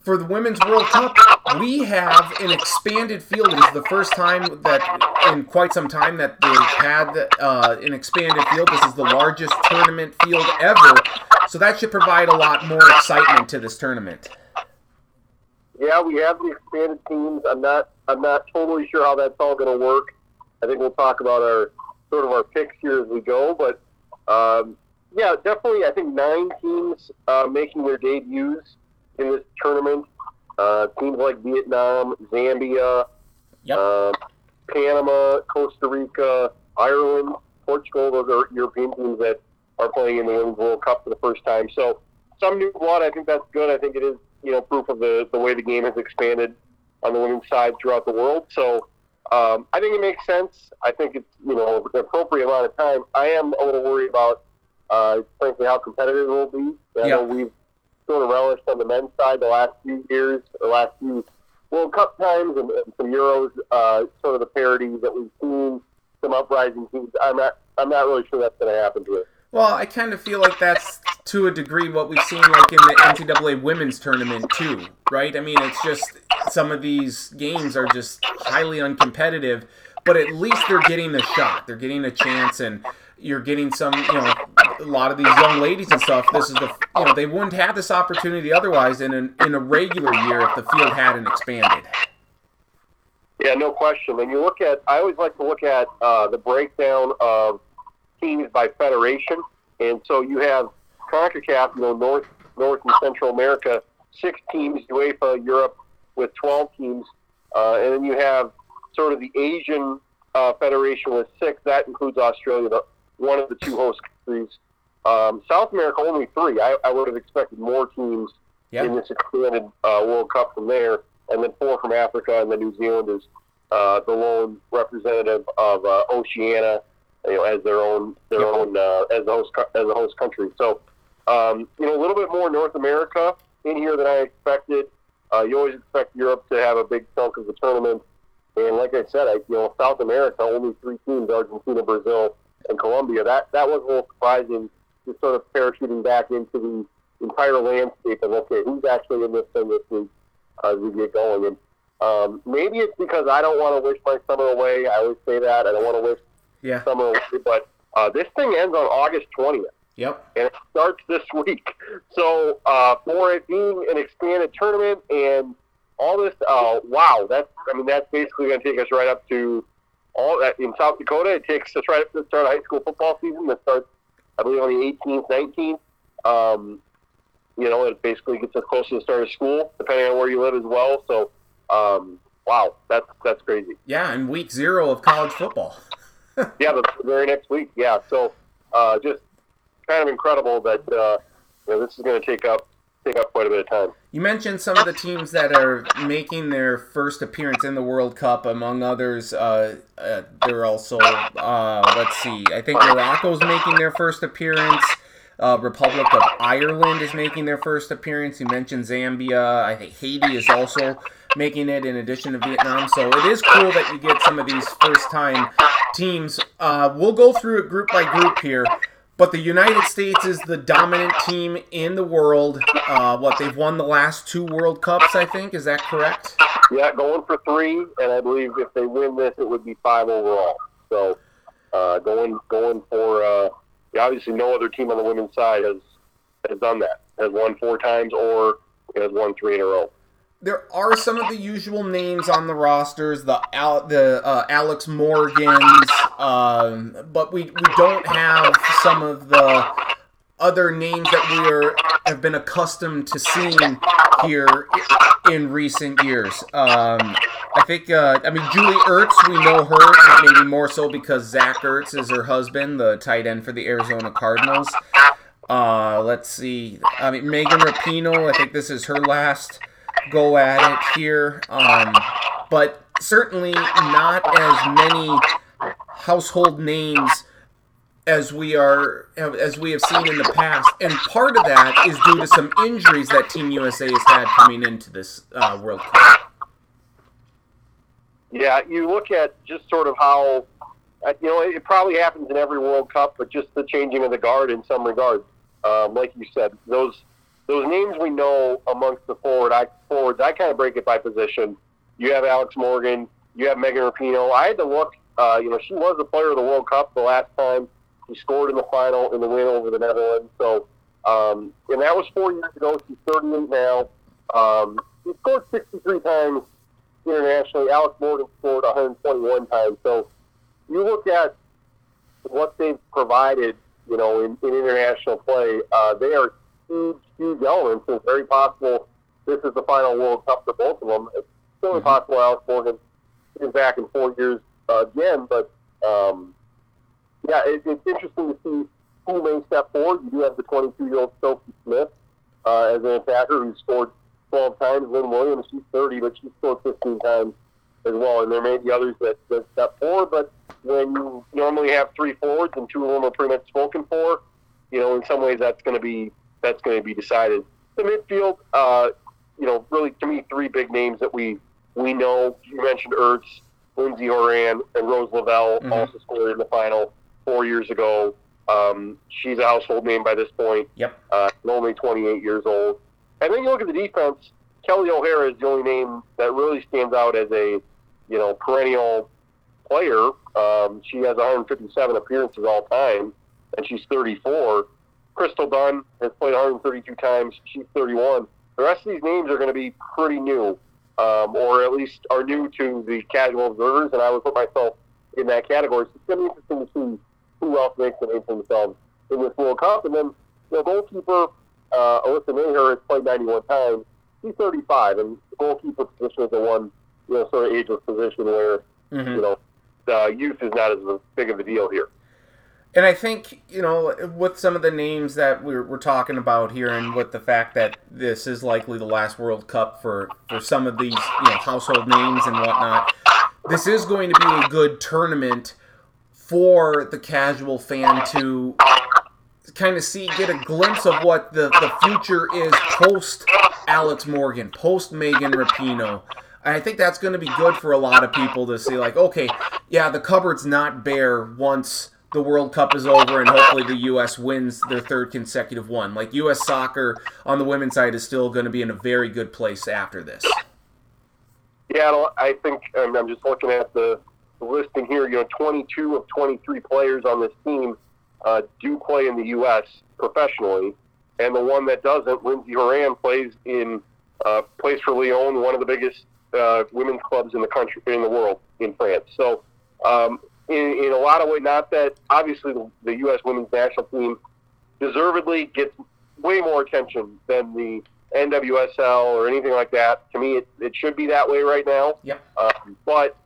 for the Women's World Cup, we have an expanded field. It is the first time that in quite some time that they've had uh, an expanded field. This is the largest tournament field ever, so that should provide a lot more excitement to this tournament yeah, we have the expanded teams. I'm not I'm not totally sure how that's all going to work. I think we'll talk about our sort of our picks here as we go, but um, yeah, definitely. I think nine teams uh, making their debuts in this tournament. Uh, teams like Vietnam, Zambia, yep. uh, Panama, Costa Rica, Ireland, Portugal. Those are European teams that are playing in the Women's World Cup for the first time. So some new blood. I think that's good. I think it is you know proof of the the way the game has expanded on the women's side throughout the world. So um, I think it makes sense. I think it's you know an appropriate amount of time. I am a little worried about uh, frankly how competitive it will be. I know we've sort of relished on the men's side the last few years, the last few World Cup times and, and some Euros, uh, sort of the parity that we've seen, some uprising teams. I'm not I'm not really sure that's going to happen to it. Well, I kind of feel like that's to a degree what we've seen like in the NCAA women's tournament too, right? I mean, it's just some of these games are just highly uncompetitive, but at least they're getting a shot. They're getting a chance and you're getting some, you know, a lot of these young ladies and stuff. This is the, you know, they wouldn't have this opportunity otherwise in an, in a regular year if the field hadn't expanded. Yeah, no question. And you look at, I always like to look at uh, the breakdown of teams by federation. And so you have CONCACAF, you know, North, North and Central America, six teams, UEFA, Europe with 12 teams. Uh, and then you have sort of the Asian uh, Federation with six. That includes Australia, the, one of the two host countries. Um, South America, only three. I, I would have expected more teams yeah. in this expanded uh, World Cup from there. And then four from Africa, and then New Zealand is uh, the lone representative of uh, Oceania, you know, as their own their own uh, as the host as a host country. So um, you know, a little bit more North America in here than I expected. Uh, you always expect Europe to have a big chunk of the tournament. And like I said, I, you know, South America, only three teams, Argentina, Brazil, and Colombia. That, that was a little surprising, just sort of parachuting back into the entire landscape of, okay, who's actually in this thing this week uh, as we get going. And um, maybe it's because I don't want to wish my summer away. I always say that. I don't want to wish yeah. summer away. But uh, this thing ends on August 20th. Yep. And it starts this <laughs> week. So uh, for it being an expanded tournament and all this, uh, wow, that's I mean that's basically going to take us right up to all that in South Dakota. It takes us right up to the start of high school football season. That starts, I believe, on the 18th, 19th. Um, you know, it basically gets us close to the start of school, depending on where you live as well. So, um, wow, that's that's crazy. Yeah, and week zero of college football. <laughs> yeah, the very next week. Yeah, so uh, just kind of incredible that uh, you know, this is going to take up take up quite a bit of time. You mentioned some of the teams that are making their first appearance in the World Cup, among others. Uh, uh, there are also, uh, let's see, I think Morocco's making their first appearance. Uh, Republic of Ireland is making their first appearance. You mentioned Zambia. I think Haiti is also making it in addition to Vietnam. So it is cool that you get some of these first time teams. Uh, we'll go through it group by group here. But the United States is the dominant team in the world. Uh, what they've won the last two World Cups, I think. Is that correct? Yeah, going for three, and I believe if they win this, it would be five overall. So uh, going going for uh, obviously no other team on the women's side has has done that. Has won four times or has won three in a row there are some of the usual names on the rosters, the the uh, Alex Morgans, um, but we, we don't have some of the other names that we are have been accustomed to seeing here in recent years. Um, I think, uh, I mean, Julie Ertz, we know her maybe more so because Zach Ertz is her husband, the tight end for the Arizona Cardinals. Uh, let's see. I mean, Megan Rapinoe, I think this is her last go at it here. Um, but certainly not as many household names as we are as we have seen in the past, and part of that is due to some injuries that Team USA has had coming into this uh, World Cup. Yeah, you look at just sort of how uh, you know it probably happens in every World Cup, but just the changing of the guard in some regards. Um, like you said, those those names we know amongst the forward I, forwards, I kind of break it by position. You have Alex Morgan, you have Megan Rapinoe. I had to look. Uh, you know, she was the player of the World Cup the last time she scored in the final in the win over the Netherlands. So, um, and that was four years ago. She's 38 now. Um, she scored 63 times internationally. Alex Morgan scored 121 times. So, you look at what they've provided, you know, in, in international play. Uh, they are huge, huge elements. It's very possible this is the final World Cup for both of them. It's still mm-hmm. possible Alex Morgan is back in four years uh, again, but um, yeah, it, it's interesting to see who may step forward. You do have the 22-year-old Sophie Smith uh, as an attacker who scored 12 times. Lynn Williams, she's 30, but she scored 15 times as well. And there may be others that, that step forward, but when you normally have three forwards and two of them are pretty much spoken for, you know, in some ways that's going to be that's going to be decided. The midfield, uh, you know, really to me, three big names that we we know. You mentioned Ertz, Lindsey Horan, and Rose Lavelle mm-hmm. also scored in the final four years ago. Um, she's a household name by this point. Yep. Uh, only 28 years old. And then you look at the defense. Kelley O'Hara is the only name that really stands out as a, you know, perennial player. Um, she has 157 appearances all time, and she's 34. Crystal Dunn has played 132 times. She's 31. The rest of these names are going to be pretty new, um, or at least are new to the casual observers, and I would put myself in that category. So it's going to be interesting to see who else makes a name for themselves in this World Cup. And then the goalkeeper, uh, Alyssa Naeher, has played 91 times. She's 35, and the goalkeeper position is the one, you know, sort of ageless position where, mm-hmm. you know, the youth is not as big of a deal here. And I think, you know, with some of the names that we're, we're talking about here and with the fact that this is likely the last World Cup for, for some of these, you know, household names and whatnot, this is going to be a good tournament for the casual fan to kind of see, get a glimpse of what the, the future is post Alex Morgan, post Megan Rapinoe. And I think that's going to be good for a lot of people to see, like, okay, yeah, the cupboard's not bare once the World Cup is over and hopefully the U.S. wins their third consecutive one. Like U.S. soccer on the women's side is still going to be in a very good place after this. Yeah, I think I'm just looking at the, listing here. You know, 22 of 23 players on this team uh, do play in the U.S. professionally, and the one that doesn't, Lindsey Horan, plays in uh, plays for Lyon, one of the biggest uh, women's clubs in the country in the world in France. So um, in, in a lot of ways. Not that obviously the, the U.S. women's national team deservedly gets way more attention than the NWSL or anything like that. To me, it, it should be that way right now. Yep. Um, but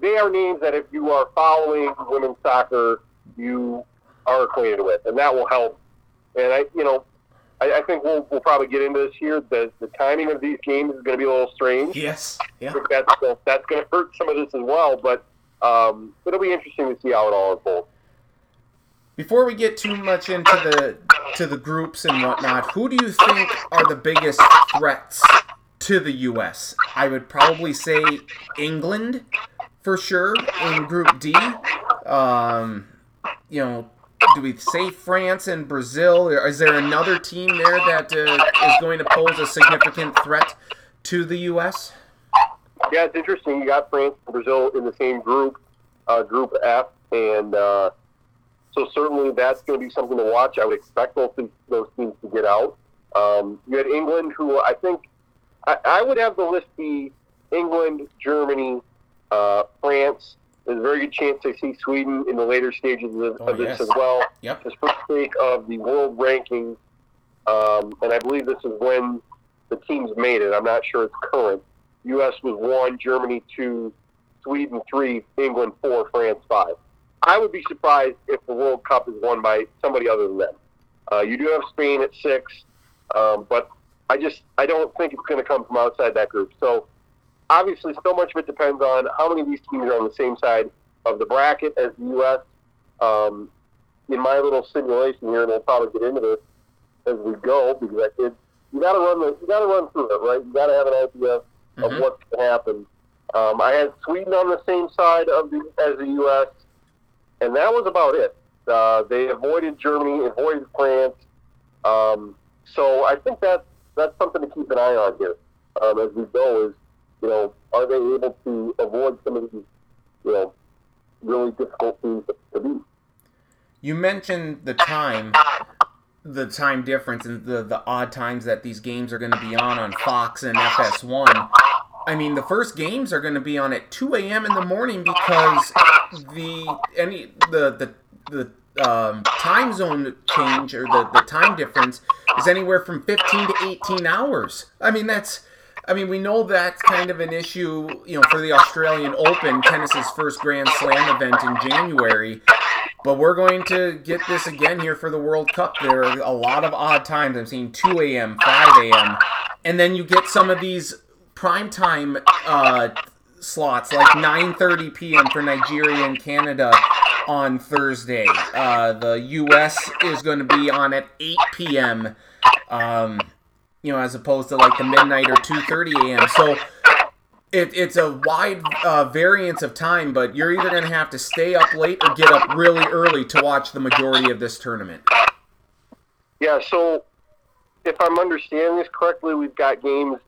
they are names that if you are following women's soccer, you are acquainted with, and that will help. And I, you know, I, I think we'll, we'll probably get into this here. The, the timing of these games is going to be a little strange. Yes. Yeah. that's that's going to hurt some of this as well. But um, it'll be interesting to see how it all unfolds. before we get too much into the to the groups and whatnot, who do you think are the biggest threats to the U.S.? I would probably say England for sure in Group D. Um, you know, do we say France and Brazil? Is there another team there that uh, is going to pose a significant threat to the U.S.? Yeah, it's interesting. You got France and Brazil in the same group, uh, Group F, and uh, so certainly that's going to be something to watch. I would expect both those those teams to get out. Um, you had England, who I think I, I would have the list be England, Germany, uh, France. There's a very good chance I see Sweden in the later stages of, Oh, of this yes. as well. Yep. Just for the sake of the world rankings, um, and I believe this is when the teams made it. I'm not sure it's current. U.S. was one, Germany two, Sweden three, England four, France five. I would be surprised if the World Cup is won by somebody other than them. Uh, you do have Spain at six, um, but I just I don't think it's going to come from outside that group. So obviously, so much of it depends on how many of these teams are on the same side of the bracket as the U.S. Um, in my little simulation here, and we'll probably get into this as we go because I did. You got to run the you got to run through it, right? You got to have an idea of Mhm. what's going to happen. Um, I had Sweden on the same side of the as the U.S. and that was about it. Uh, they avoided Germany, avoided France. Um, so I think that's that's something to keep an eye on here um, as we go. Is you know, are they able to avoid some of these you know really difficult things to, to beat? You mentioned the time, the time difference, and the the odd times that these games are going to be on on Fox and FS1. I mean, the first games are going to be on at 2 a.m. in the morning because the any the the the um, time zone change or the, the time difference is anywhere from 15 to 18 hours. I mean, that's I mean, we know that's kind of an issue, you know, for the Australian Open, tennis's first Grand Slam event in January. But we're going to get this again here for the World Cup. There are a lot of odd times. I'm seeing 2 a.m., 5 a.m., and then you get some of these primetime uh, slots, like 9:30 p.m. for Nigeria and Canada on Thursday. Uh, the U.S. is going to be on at 8 p.m. Um, you know, as opposed to like the midnight or 2:30 a.m. So it, it's a wide uh, variance of time, but you're either going to have to stay up late or get up really early to watch the majority of this tournament. Yeah, so if I'm understanding this correctly, we've got games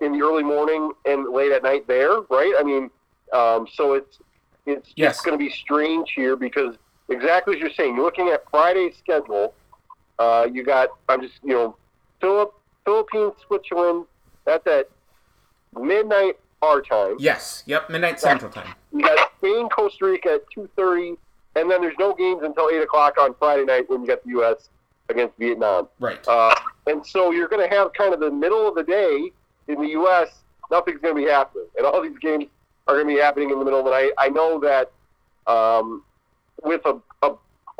in the early morning and late at night there, right? I mean, um, so it's it's Yes. it's going to be strange here because exactly as you're saying, you're looking at Friday's schedule. Uh, you got I'm just you know Philip Philippines Switzerland. That's at midnight our time. Yes. Yep. Midnight Central Time. You got Spain Costa Rica at two thirty, and then there's no games until eight o'clock on Friday night when you got the U.S. against Vietnam. Right. Uh, and so you're going to have kind of the middle of the day in the U.S. Nothing's going to be happening, and all these games are going to be happening in the middle of the night. I know that um, with a, a,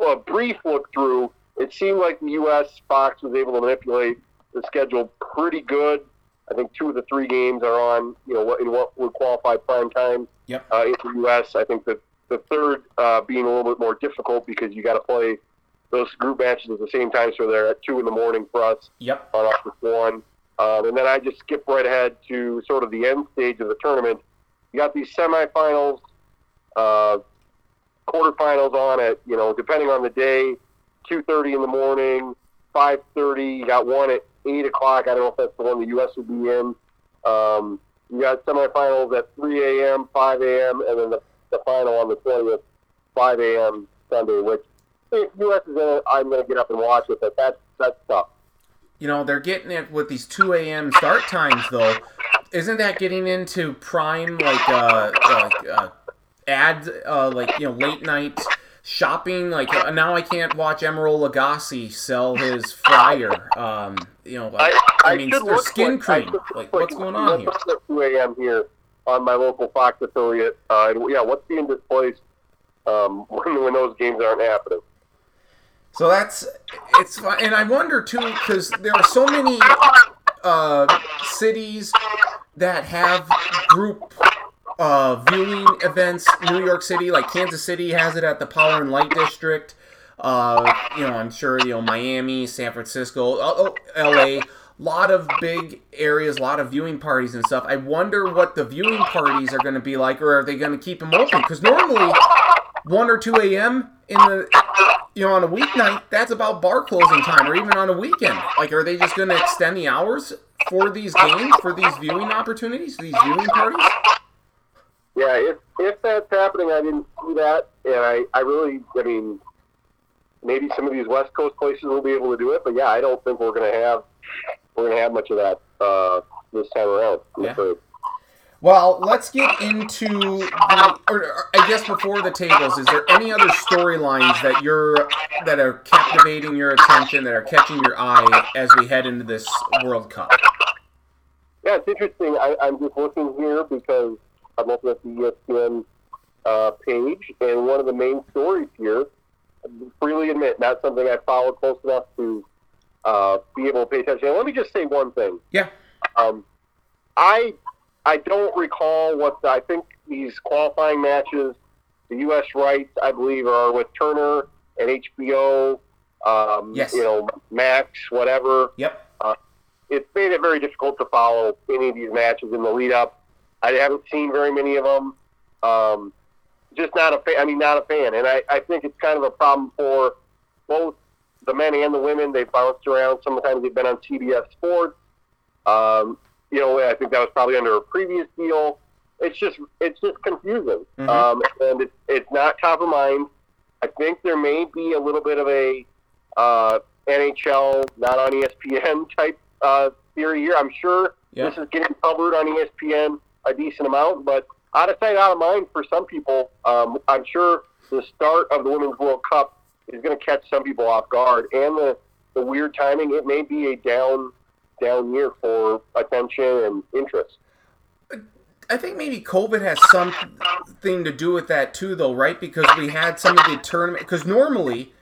a brief look through, it seemed like the U.S. Fox was able to manipulate the schedule pretty good. I think two of the three games are on, you know, in what would qualify prime time Yep. uh, in the U.S. I think that the third uh, being a little bit more difficult because you got to play those group matches at the same time, so they're at two in the morning for us Yep. on August one. Um, and then I just skip right ahead to sort of the end stage of the tournament. You got these semifinals, uh, quarterfinals on at you know depending on the day, two thirty in the morning, five thirty. You got one at eight o'clock. I don't know if that's the one the U.S. would be in. Um, you got semifinals at three a.m., five a.m., and then the, the final on the twentieth, five a.m. Sunday. Which if U.S. is in it, I'm going to get up and watch it. But that's that's tough. You know, they're getting it with these 2 a.m. start times, though. Isn't that getting into prime, like, uh, like uh, ad, uh, like, you know, late night shopping? Like, uh, now I can't watch Emeril Lagasse sell his fryer. Um, you know, like, I, mean, should or look skin like- cream. Like, what's going on here? What's at 2 a.m. here on my local Fox affiliate? Uh, and yeah, what's being displaced um, when, <laughs> when those games aren't happening? So that's it's and I wonder too because there are so many uh, cities that have group uh, viewing events. New York City, like Kansas City, has it at the Power and Light District. Uh, you know, I'm sure you know Miami, San Francisco, oh, L.A. lot of big areas, a lot of viewing parties and stuff. I wonder what the viewing parties are going to be like, or are they going to keep them open? Because normally, one or two a.m. in the you know on a weeknight, that's about bar closing time, or even on a weekend. Like, are they just going to extend the hours for these games, for these viewing opportunities, these viewing parties? Yeah, if if that's happening, I didn't see that, and I I really, I mean, maybe some of these West Coast places will be able to do it, but yeah, I don't think we're going to have we're going to have much of that uh, this time around. Yeah. Well, let's get into the. Or, I guess before the tables, is there any other storylines that you're that are captivating your attention, that are catching your eye as we head into this World Cup? Yeah, it's interesting. I, I'm just looking here because I'm looking at the ESPN uh, page, and one of the main stories here, I freely admit, not something I follow close enough to uh, be able to pay attention. And let me just say one thing. Yeah. Um, I I don't recall what the, I think these qualifying matches, the U.S. rights, I believe, are with Turner and HBO. Um, yes. You know, Max, whatever. Yep. Uh, it's made it very difficult to follow any of these matches in the lead up. I haven't seen very many of them. Um, just not a fan. I mean, not a fan. And I, I think it's kind of a problem for both the men and the women. They've bounced around. Sometimes they've been on CBS Sports. Um, you know, I think that was probably under a previous deal. It's just it's just confusing, Mhm. um, and it's it's not top of mind. I think there may be a little bit of a uh, NHL not on ESPN <laughs> type uh, theory here. I'm sure Yeah. this is getting covered on ESPN a decent amount, but out of sight, out of mind for some people. Um, I'm sure the start of the Women's World Cup is going to catch some people off guard, and the the weird timing. It may be a down down year for attention and interest. I think maybe COVID has something to do with that too, though, right? Because we had some of the tournament. Because normally,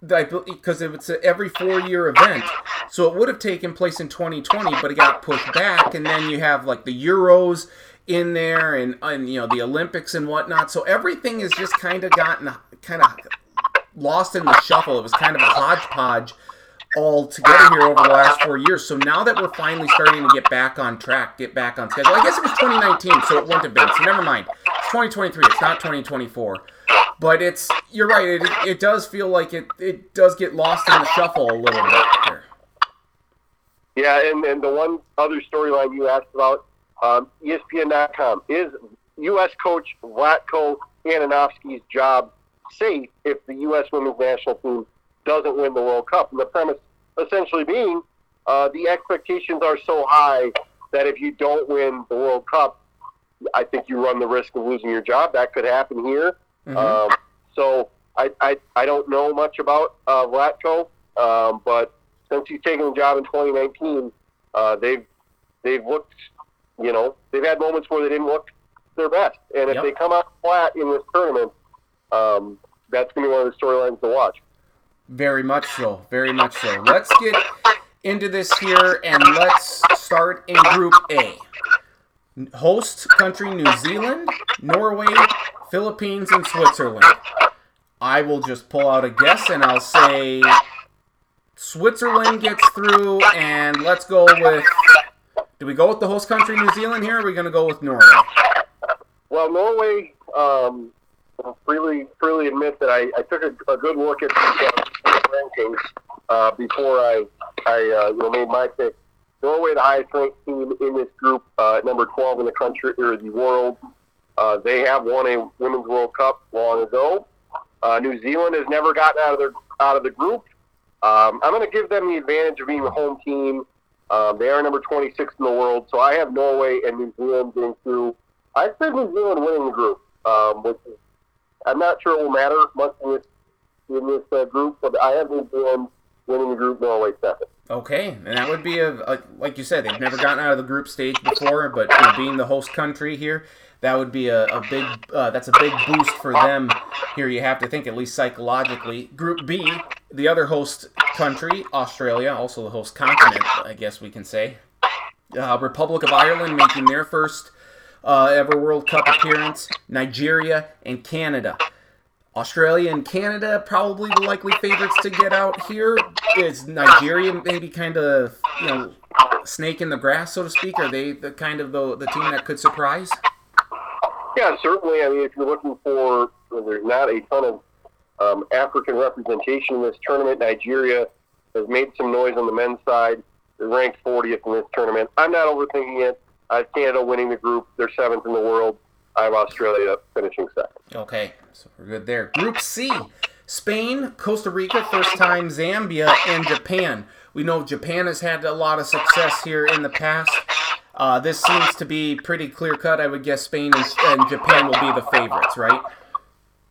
because it's every four-year event, so it would have taken place in 2020, but it got pushed back, and then you have like the Euros in there, and and you know the Olympics and whatnot. So everything has just kind of gotten kind of lost in the shuffle. It was kind of a hodgepodge all together here over the last four years. So now that we're finally starting to get back on track, get back on schedule. I guess it was 2019, so it wouldn't have been. So never mind. It's 2023. It's not 2024. But it's you're right. It, it does feel like it it does get lost in the shuffle a little bit here. Yeah, and, and the one other storyline you asked about, um, ESPN.com, is U.S. coach Vlatko Andonovski's job safe if the U.S. women's national team doesn't win the World Cup? And the premise essentially being uh, the expectations are so high that if you don't win the World Cup, I think you run the risk of losing your job. That could happen here. Mhm. Um, so I, I, I don't know much about uh, Vlatko, um, but since he's taken the job in 2019, uh, they've they've looked, you know, they've had moments where they didn't look their best, and if Yep. they come out flat in this tournament, um, that's going to be one of the storylines to watch. Very much so. Very much so. Let's get into this here and let's start in Group A. Host country New Zealand, Norway, Philippines, and Switzerland. I will just pull out a guess and I'll say Switzerland gets through, and let's go with. Do we go with the host country New Zealand here, or are we going to go with Norway? Well, Norway, um, freely freely admit that I, I took a, a good look at rankings uh, before I I uh, you know made my pick. Norway, the highest ranked team in this group, uh, number 12 in the country or the world. Uh, they have won a Women's World Cup long ago. Uh, New Zealand has never gotten out of their out of the group. Um, I'm going to give them the advantage of being the home team. Um, they are number 26 in the world, so I have Norway and New Zealand getting through. I said New Zealand winning the group, um, which is, I'm not sure it will matter much in this in this uh, group, but I have New Zealand winning the group, Norway second. Okay, and that would be a, a like you said, they've never gotten out of the group stage before, but you know, being the host country here, that would be a, a big uh, that's a big boost for them. Here, you have to think at least psychologically. Group B, the other host country, Australia, also the host continent, I guess we can say. Uh, Republic of Ireland making their first uh, ever World Cup appearance. Nigeria and Canada. Australia and Canada probably the likely favorites to get out here. Is Nigeria maybe kind of you know snake in the grass, so to speak? Are they the kind of the, the team that could surprise? Yeah, certainly. I mean, if you're looking for, well, there's not a ton of um, African representation in this tournament. Nigeria has made some noise on the men's side. They're ranked 40th in this tournament. I'm not overthinking it. I have Canada winning the group. They're seventh in the world. I have Australia finishing second. Okay, so we're good there. Group C Spain, Costa Rica, first time Zambia, and Japan. We know Japan has had a lot of success here in the past. Uh, this seems to be pretty clear cut. I would guess Spain and, and Japan will be the favorites, right?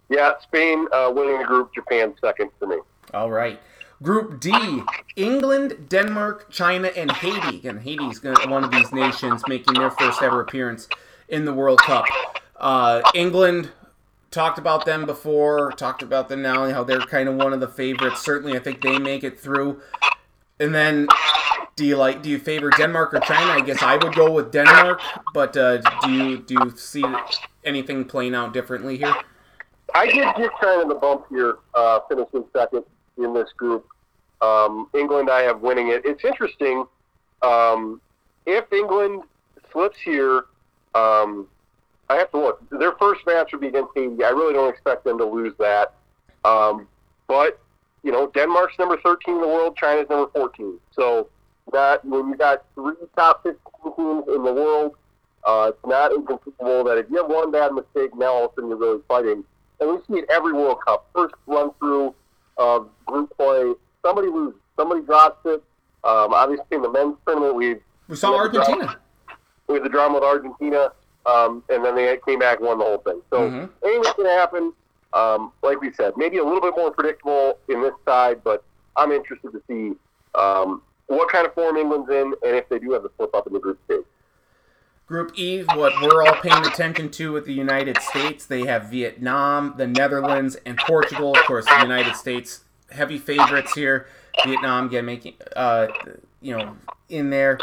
Yeah, Spain uh, winning the group, Japan second for me. All right. Group D England, Denmark, China, and Haiti. And Haiti's one of these nations making their first ever appearance in the World Cup. Uh, England, talked about them before, talked about them now, how they're kind of one of the favorites. Certainly, I think they make it through. And then, do you like? Do you favor Denmark or China? I guess I would go with Denmark, but uh, do you do you see anything playing out differently here? I did get of the bump here, uh, finishing second in this group. Um, England, I have winning it. It's interesting. Um, if England slips here, um, I have to look. Their first match would be against Haiti. I really don't expect them to lose that. Um, but you know, Denmark's number 13 in the world, China's number 14. So that when you got three top 15 teams in the world, uh, it's not inconceivable that if you have one bad mistake, now all of a sudden you're really fighting. And we see it every World Cup. First run through of group play, somebody loses, somebody drops it. Um, obviously, in the men's tournament, we we saw Argentina. We had the drama with Argentina, um, and then they came back and won the whole thing. So mm-hmm. anything's going to happen. Um, like we said, maybe a little bit more predictable in this side, but I'm interested to see um, what kind of form England's in and if they do have the slip up in the group stage. Group E, what we're all paying attention to with the United States, they have Vietnam, the Netherlands, and Portugal. Of course, the United States heavy favorites here. Vietnam again making, uh, you know, in there.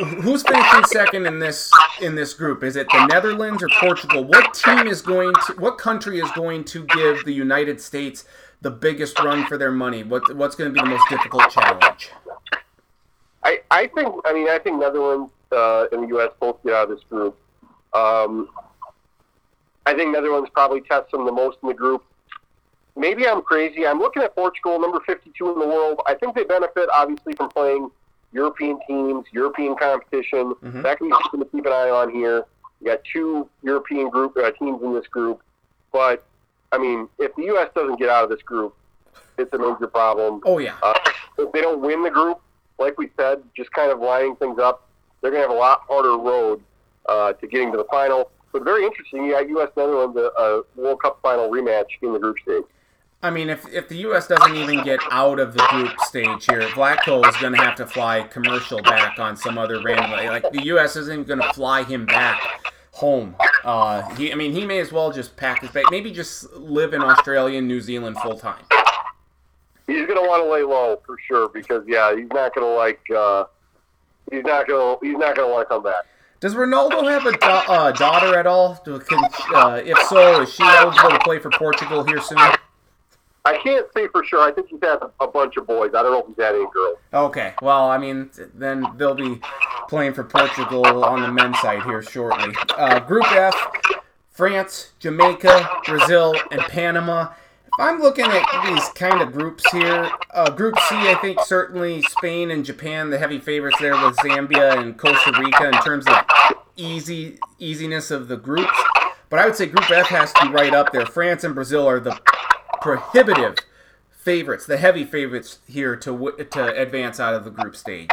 Who's finishing second in this in this group? Is it the Netherlands or Portugal? What team is going to? What country is going to give the United States the biggest run for their money? What what's going to be the most difficult challenge? I, I think I mean I think Netherlands uh, and the U.S. both get out of this group. Um, I think Netherlands probably tests them the most in the group. Maybe I'm crazy. I'm looking at Portugal, number 52 in the world. I think they benefit obviously from playing European teams, European competition. Mm-hmm. That can be something to keep an eye on here. You got two European group uh, teams in this group, but I mean, if the U.S. doesn't get out of this group, it's a major problem. Oh yeah. Uh, if they don't win the group, like we said, just kind of lining things up, they're going to have a lot harder road uh, to getting to the final. But very interesting, you got U.S. Netherlands a, a World Cup final rematch in the group stage. I mean, if, if the U.S. doesn't even get out of the group stage here, Vlatko is going to have to fly commercial back on some other random. Like the U.S. isn't going to fly him back home. Uh, he, I mean, he may as well just pack his bag. Maybe just live in Australia and New Zealand full time. He's going to want to lay low for sure because yeah, he's not going to like. Uh, he's not going. to He's not going to want to come back. Does Ronaldo have a da- uh, daughter at all? Can, uh, if so, is she eligible to play for Portugal here soon? I can't say for sure. I think he's had a bunch of boys. I don't know if he's had any girls. Okay. Well, I mean, then they'll be playing for Portugal on the men's side here shortly. Uh, Group F France, Jamaica, Brazil, and Panama. If I'm looking at these kind of groups here, uh, Group C, I think certainly Spain and Japan, the heavy favorites there with Zambia and Costa Rica in terms of easy easiness of the groups. But I would say Group F has to be right up there. France and Brazil are the prohibitive favorites, the heavy favorites here to to advance out of the group stage.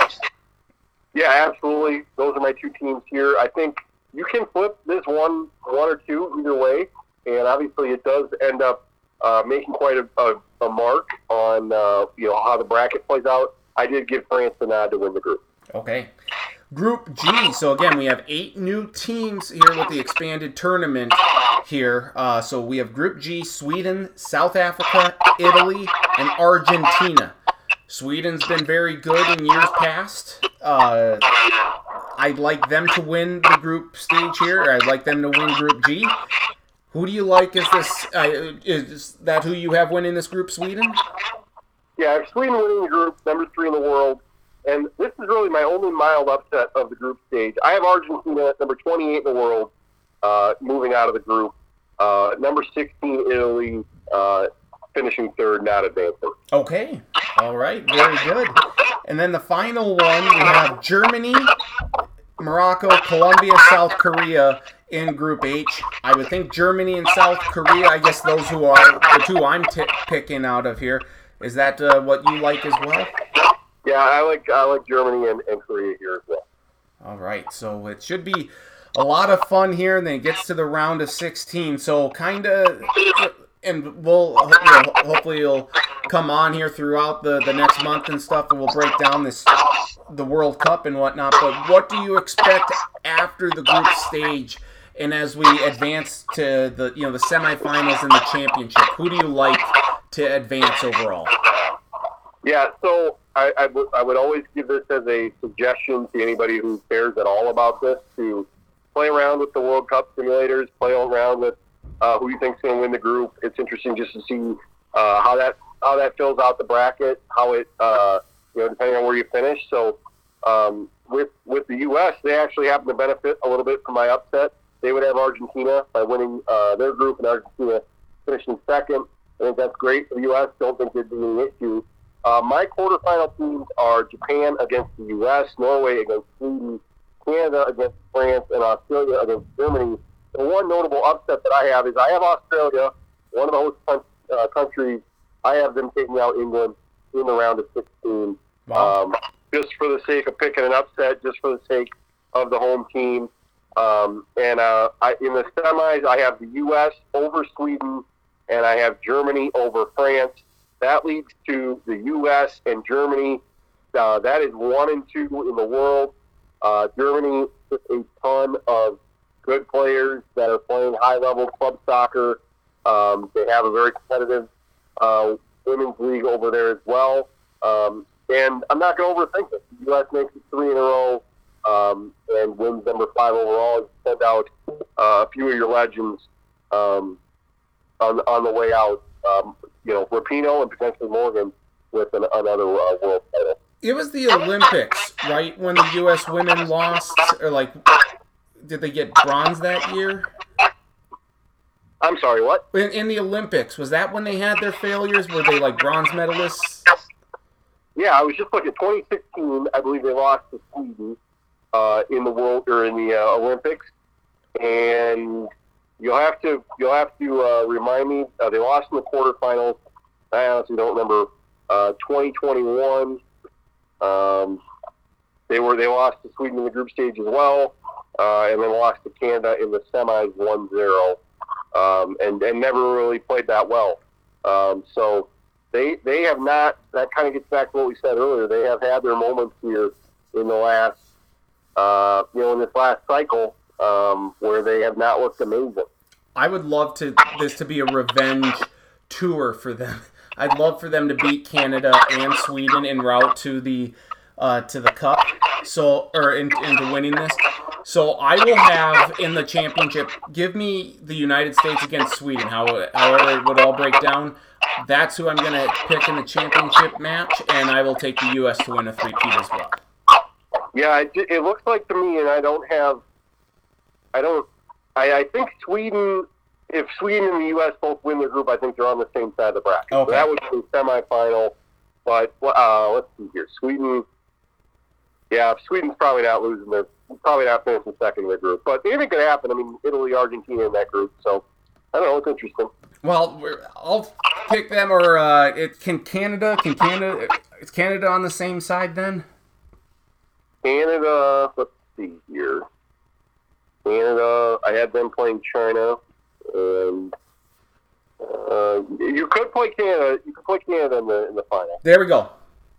Yeah, absolutely. Those are my two teams here. I think you can flip this one, one or two either way, and obviously it does end up uh, making quite a, a, a mark on uh, you know how the bracket plays out. I did give France the nod to win the group. Okay. Group G. So again, we have eight new teams here with the expanded tournament here. Uh, so we have Group G: Sweden, South Africa, Italy, and Argentina. Sweden's been very good in years past. Uh, I'd like them to win the group stage here. I'd like them to win Group G. Who do you like as this? Uh, is that who you have winning this group, Sweden? Yeah, Sweden winning the group, number three in the world. And this is really my only mild upset of the group stage. I have Argentina at number 28 in the world, uh, moving out of the group. Uh, number 16, Italy, uh, finishing third, not advancing. Okay. All right. Very good. And then the final one, we have Germany, Morocco, Colombia, South Korea in Group H. I would think Germany and South Korea, I guess those who are the two I'm t- picking out of here. Is that uh, what you like as well? Yeah, I like I like Germany and, and Korea here as well. All right, so it should be a lot of fun here, and then it gets to the round of 16. So kind of, and we'll you know, hopefully you'll come on here throughout the the next month and stuff, and we'll break down this the World Cup and whatnot. But what do you expect after the group stage? And as we advance to the you know the semifinals and the championship, who do you like to advance overall? Yeah, so I, I, w- I would always give this as a suggestion to anybody who cares at all about this to play around with the World Cup simulators, play around with uh, who you think's going to win the group. It's interesting just to see uh, how that how that fills out the bracket, how it uh, you know depending on where you finish. So um, with with the U.S., they actually happen to benefit a little bit from my upset. They would have Argentina by winning uh, their group, and Argentina finishing second. I think that's great for the U.S. Don't think there'd be any issue. Uh, my quarterfinal teams are Japan against the U.S., Norway against Sweden, Canada against France, and Australia against Germany. The one notable upset that I have is I have Australia, one of the host uh, countries. I have them taking out England in the round of 16. Wow. Um, just for the sake of picking an upset, just for the sake of the home team. Um, and uh, I, in the semis, I have the U.S. over Sweden, and I have Germany over France. That leads to the U.S. and Germany. Uh, that is one and two in the world. Uh, Germany a ton of good players that are playing high level club soccer. Um, they have a very competitive uh, women's league over there as well. Um, and I'm not going to overthink it. The U.S. makes it three in a row um, and wins number five overall. Send out uh, a few of your legends um, on on the way out. Um, you know, Rapinoe and potentially Morgan with an, another uh, world title. It was the Olympics, right? When the U.S. women lost, or like, did they get bronze that year? I'm sorry, what? In, in the Olympics, was that when they had their failures? Were they like bronze medalists? Yeah, I was just looking. 2016, I believe they lost to Sweden uh, in the world or in the uh, Olympics, and you'll have to you'll have to uh, remind me. Uh, they lost in the quarterfinals. I honestly don't remember. Uh, 2021, um, they were they lost to Sweden in the group stage as well, uh, and then lost to Canada in the semis 1-0, um, and and never really played that well. Um, so they they have not. That kind of gets back to what we said earlier. They have had their moments here in the last, uh, you know, in this last cycle um, where they have not looked amazing. I would love to this to be a revenge tour for them. <laughs> I'd love for them to beat Canada and Sweden en route to the uh, to the cup. So or in, into winning this. So I will have in the championship. Give me the United States against Sweden. How however it would all break down. That's who I'm going to pick in the championship match, and I will take the U.S. to win a three-peat as well. Yeah, it, it looks like to me, and I don't have, I don't, I, I think Sweden. If Sweden and the U.S. both win their group, I think they're on the same side of the bracket. Okay. So that would be semifinal. But uh, let's see here, Sweden. Yeah, Sweden's probably not losing their, probably not finishing second in their group. But anything could happen. I mean, Italy, Argentina in that group. So I don't know. It's interesting. Well, we're, I'll pick them. Or uh, it can Canada? Can Canada? Is Canada on the same side then? Canada, let's see here. Canada, I had them playing China, and uh, you could play Canada. You could play Canada in the in the final. There we go.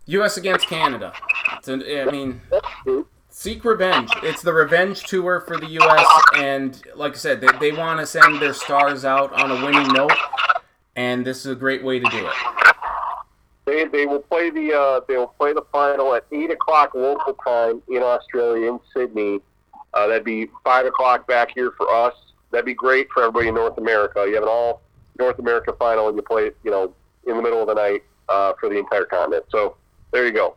U.S. against Canada. An, I mean, seek revenge. It's the revenge tour for the U.S. And like I said, they, they want to send their stars out on a winning note, and this is a great way to do it. They they will play the uh, they will play the final at eight o'clock local time in Australia in Sydney. Uh, that'd be five o'clock back here for us. that'd be great for everybody in North America. You have an all North America final, and you play it, you know, in the middle of the night uh, for the entire continent. So there you go.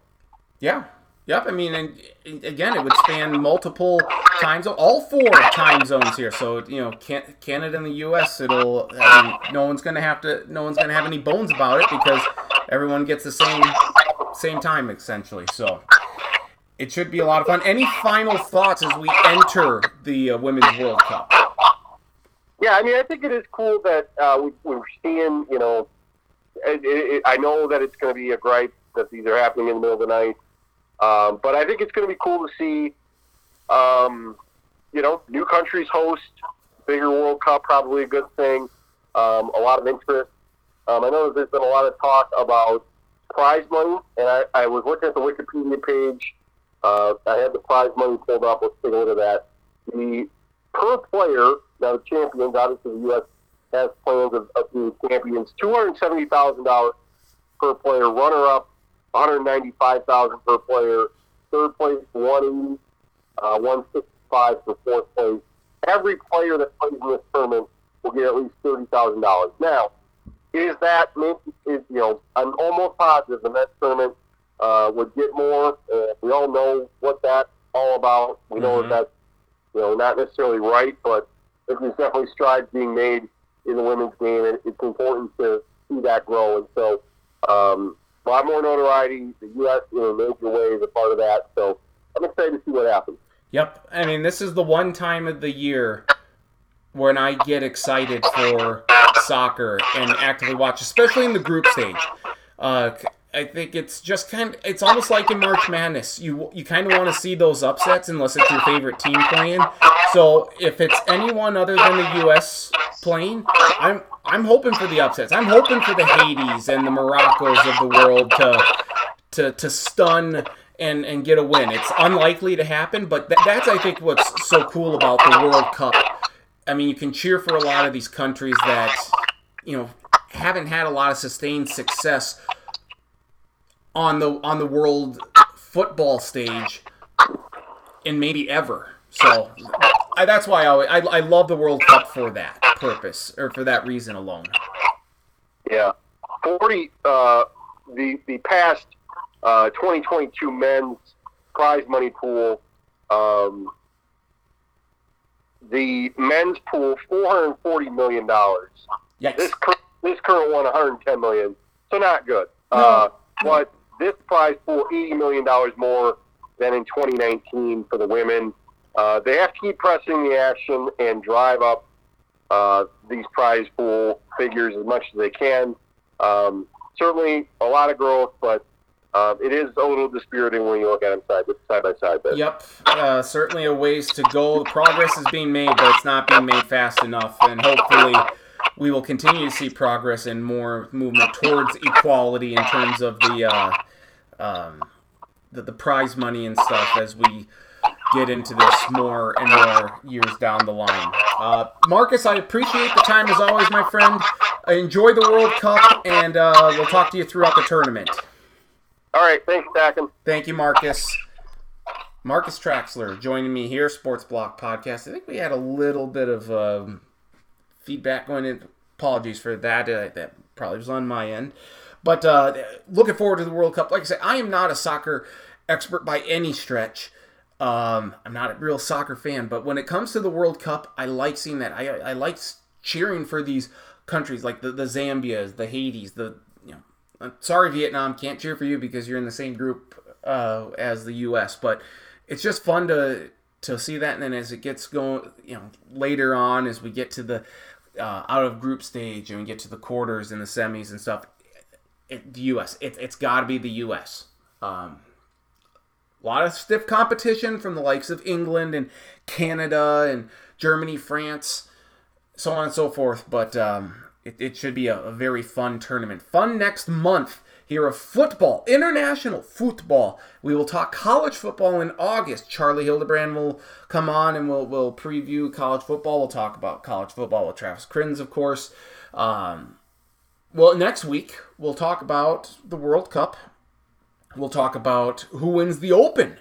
Yeah. Yep. I mean, and again, it would span multiple time zones, all four time zones here. So you know, Canada and the U.S. It'll. I mean, no one's gonna have to. No one's gonna have any bones about it because everyone gets the same same time essentially. So it should be a lot of fun. Any final thoughts as we enter the uh, Women's World Cup? Yeah, I mean, I think it is cool that uh, we, we're seeing. You know, it, it, I know that it's going to be a gripe that these are happening in the middle of the night, um, but I think it's going to be cool to see. Um, you know, new countries host bigger World Cup, probably a good thing. Um, a lot of interest. Um, I know that there's been a lot of talk about prize money, and I, I was looking at the Wikipedia page. Uh, I had the prize money pulled up. Let's take a look at that. The per player, now the champions, obviously the U.S. has plans of, of being champions, $270,000 per player. Runner up, 195000 per player. Third place, 180 uh, 165 for fourth place. Every player that plays in this tournament will get at least $30,000. Now, is that is you know I'm almost positive the men's tournament uh, would get more. Uh, we all know what that's all about. We know mm-hmm. that that's you know not necessarily right, but there's definitely strides being made in the women's game, and it's important to see that grow. And so, um, a lot more notoriety. The U.S. in a major way is a part of that. So I'm excited to see what happens. Yep, I mean this is the one time of the year when I get excited for soccer and actively watch, especially in the group stage. Uh, I think it's just kind of, it's almost like in March Madness. You you kind of want to see those upsets unless it's your favorite team playing. So if it's anyone other than the U.S. playing, I'm I'm hoping for the upsets. I'm hoping for the Haitis and the Moroccos of the world to to to stun and and get a win. It's unlikely to happen, but th- that's I think what's so cool about the World Cup I mean, you can cheer for a lot of these countries that, you know, haven't had a lot of sustained success on the on the world football stage and maybe ever. So I, that's why I, I, I love the World Cup for that purpose or for that reason alone. Yeah, forty uh, the the past uh, 2022 men's prize money pool um, the men's pool four hundred forty million dollars. Yes. This this current one one hundred ten million. So not good. No. Uh, but this prize pool eighty million dollars more than in 2019 for the women. Uh, they have to keep pressing the action and drive up uh, these prize pool figures as much as they can. Um, certainly a lot of growth, but um, it is a little dispiriting when you look at them side, side by side. But. Yep, uh, certainly a ways to go. Progress is being made, but it's not being made fast enough, and hopefully we will continue to see progress and more movement towards equality in terms of the uh, um, the, the prize money and stuff as we get into this more and more years down the line. Uh, Marcus, I appreciate the time as always, my friend. Enjoy the World Cup, and uh, we'll talk to you throughout the tournament. All right, thanks, Dakin. Thank you, Marcus. Marcus Traxler joining me here, Sports Block Podcast. I think we had a little bit of um, feedback going in. Apologies for that. Uh, that probably was on my end. But uh, looking forward to the World Cup. Like I said, I am not a soccer expert by any stretch. Um, I'm not a real soccer fan, but when it comes to the World Cup, I like seeing that. I, I like cheering for these countries like the, the Zambias, the Haitis, the you know, sorry, Vietnam, can't cheer for you because you're in the same group uh, as the U.S. But it's just fun to to see that, and then as it gets going, you know, later on as we get to the uh, out of group stage and we get to the quarters and the semis and stuff, it, the U.S. It, has got to be the U.S. Um, a lot of stiff competition from the likes of England and Canada and Germany, France, so on and so forth. But um, it, it should be a, a very fun tournament. Fun next month here of football, international football. We will talk college football in August. Charlie Hildebrand will come on and we'll, we'll preview college football. We'll talk about college football with Travis Kriens, of course. Um, well, next week we'll talk about the World Cup. We'll talk about who wins the Open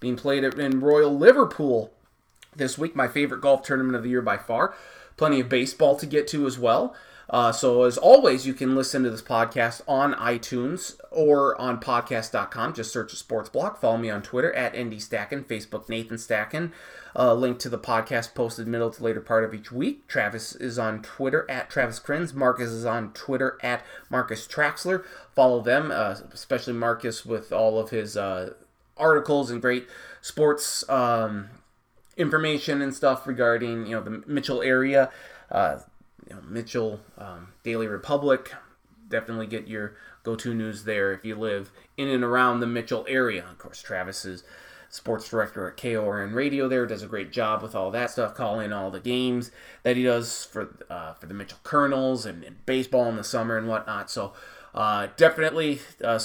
being played in Royal Liverpool this week. My favorite golf tournament of the year by far. Plenty of baseball to get to as well. Uh, so, as always, you can listen to this podcast on iTunes or on podcast.com. Just search sports block. Follow me on Twitter at ND Stacken, Facebook Nathan Stacken. Uh, link to the podcast posted middle to later part of each week. Travis is on Twitter at Travis Kriens. Marcus is on Twitter at Marcus Traxler. Follow them, uh, especially Marcus with all of his uh, articles and great sports um, information and stuff regarding you know the Mitchell area. Uh, you know, Mitchell um, Daily Republic. Definitely get your go-to news there if you live in and around the Mitchell area. Of course, Travis is sports director at KORN Radio there does a great job with all that stuff, calling all the games that he does for uh, for the Mitchell Kernels and, and, baseball in the summer and whatnot. So uh, definitely uh,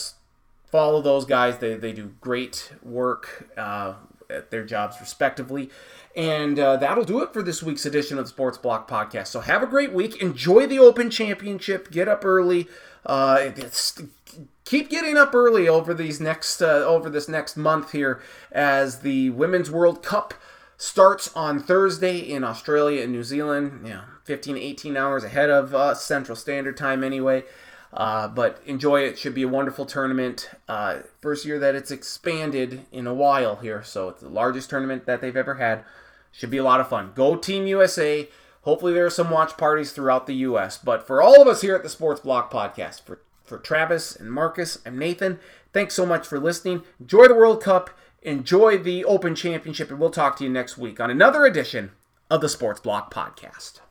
follow those guys. They, they do great work uh, at their jobs respectively. And uh, that'll do it for this week's edition of the Sports Block Podcast. So have a great week. Enjoy the Open Championship. Get up early. Uh, keep getting up early over these next uh, over this next month here as the Women's World Cup starts on Thursday in Australia and New Zealand. Yeah, 15 18 hours ahead of uh, Central Standard Time anyway. Uh, but enjoy it. it. Should be a wonderful tournament. Uh, first year that it's expanded in a while here, so it's the largest tournament that they've ever had. Should be a lot of fun. Go Team USA. Hopefully there are some watch parties throughout the U.S. But for all of us here at the Sports Block Podcast, for for Travis and Marcus, I'm Nathan. Thanks so much for listening. Enjoy the World Cup. Enjoy the Open Championship, and we'll talk to you next week on another edition of the Sports Block Podcast.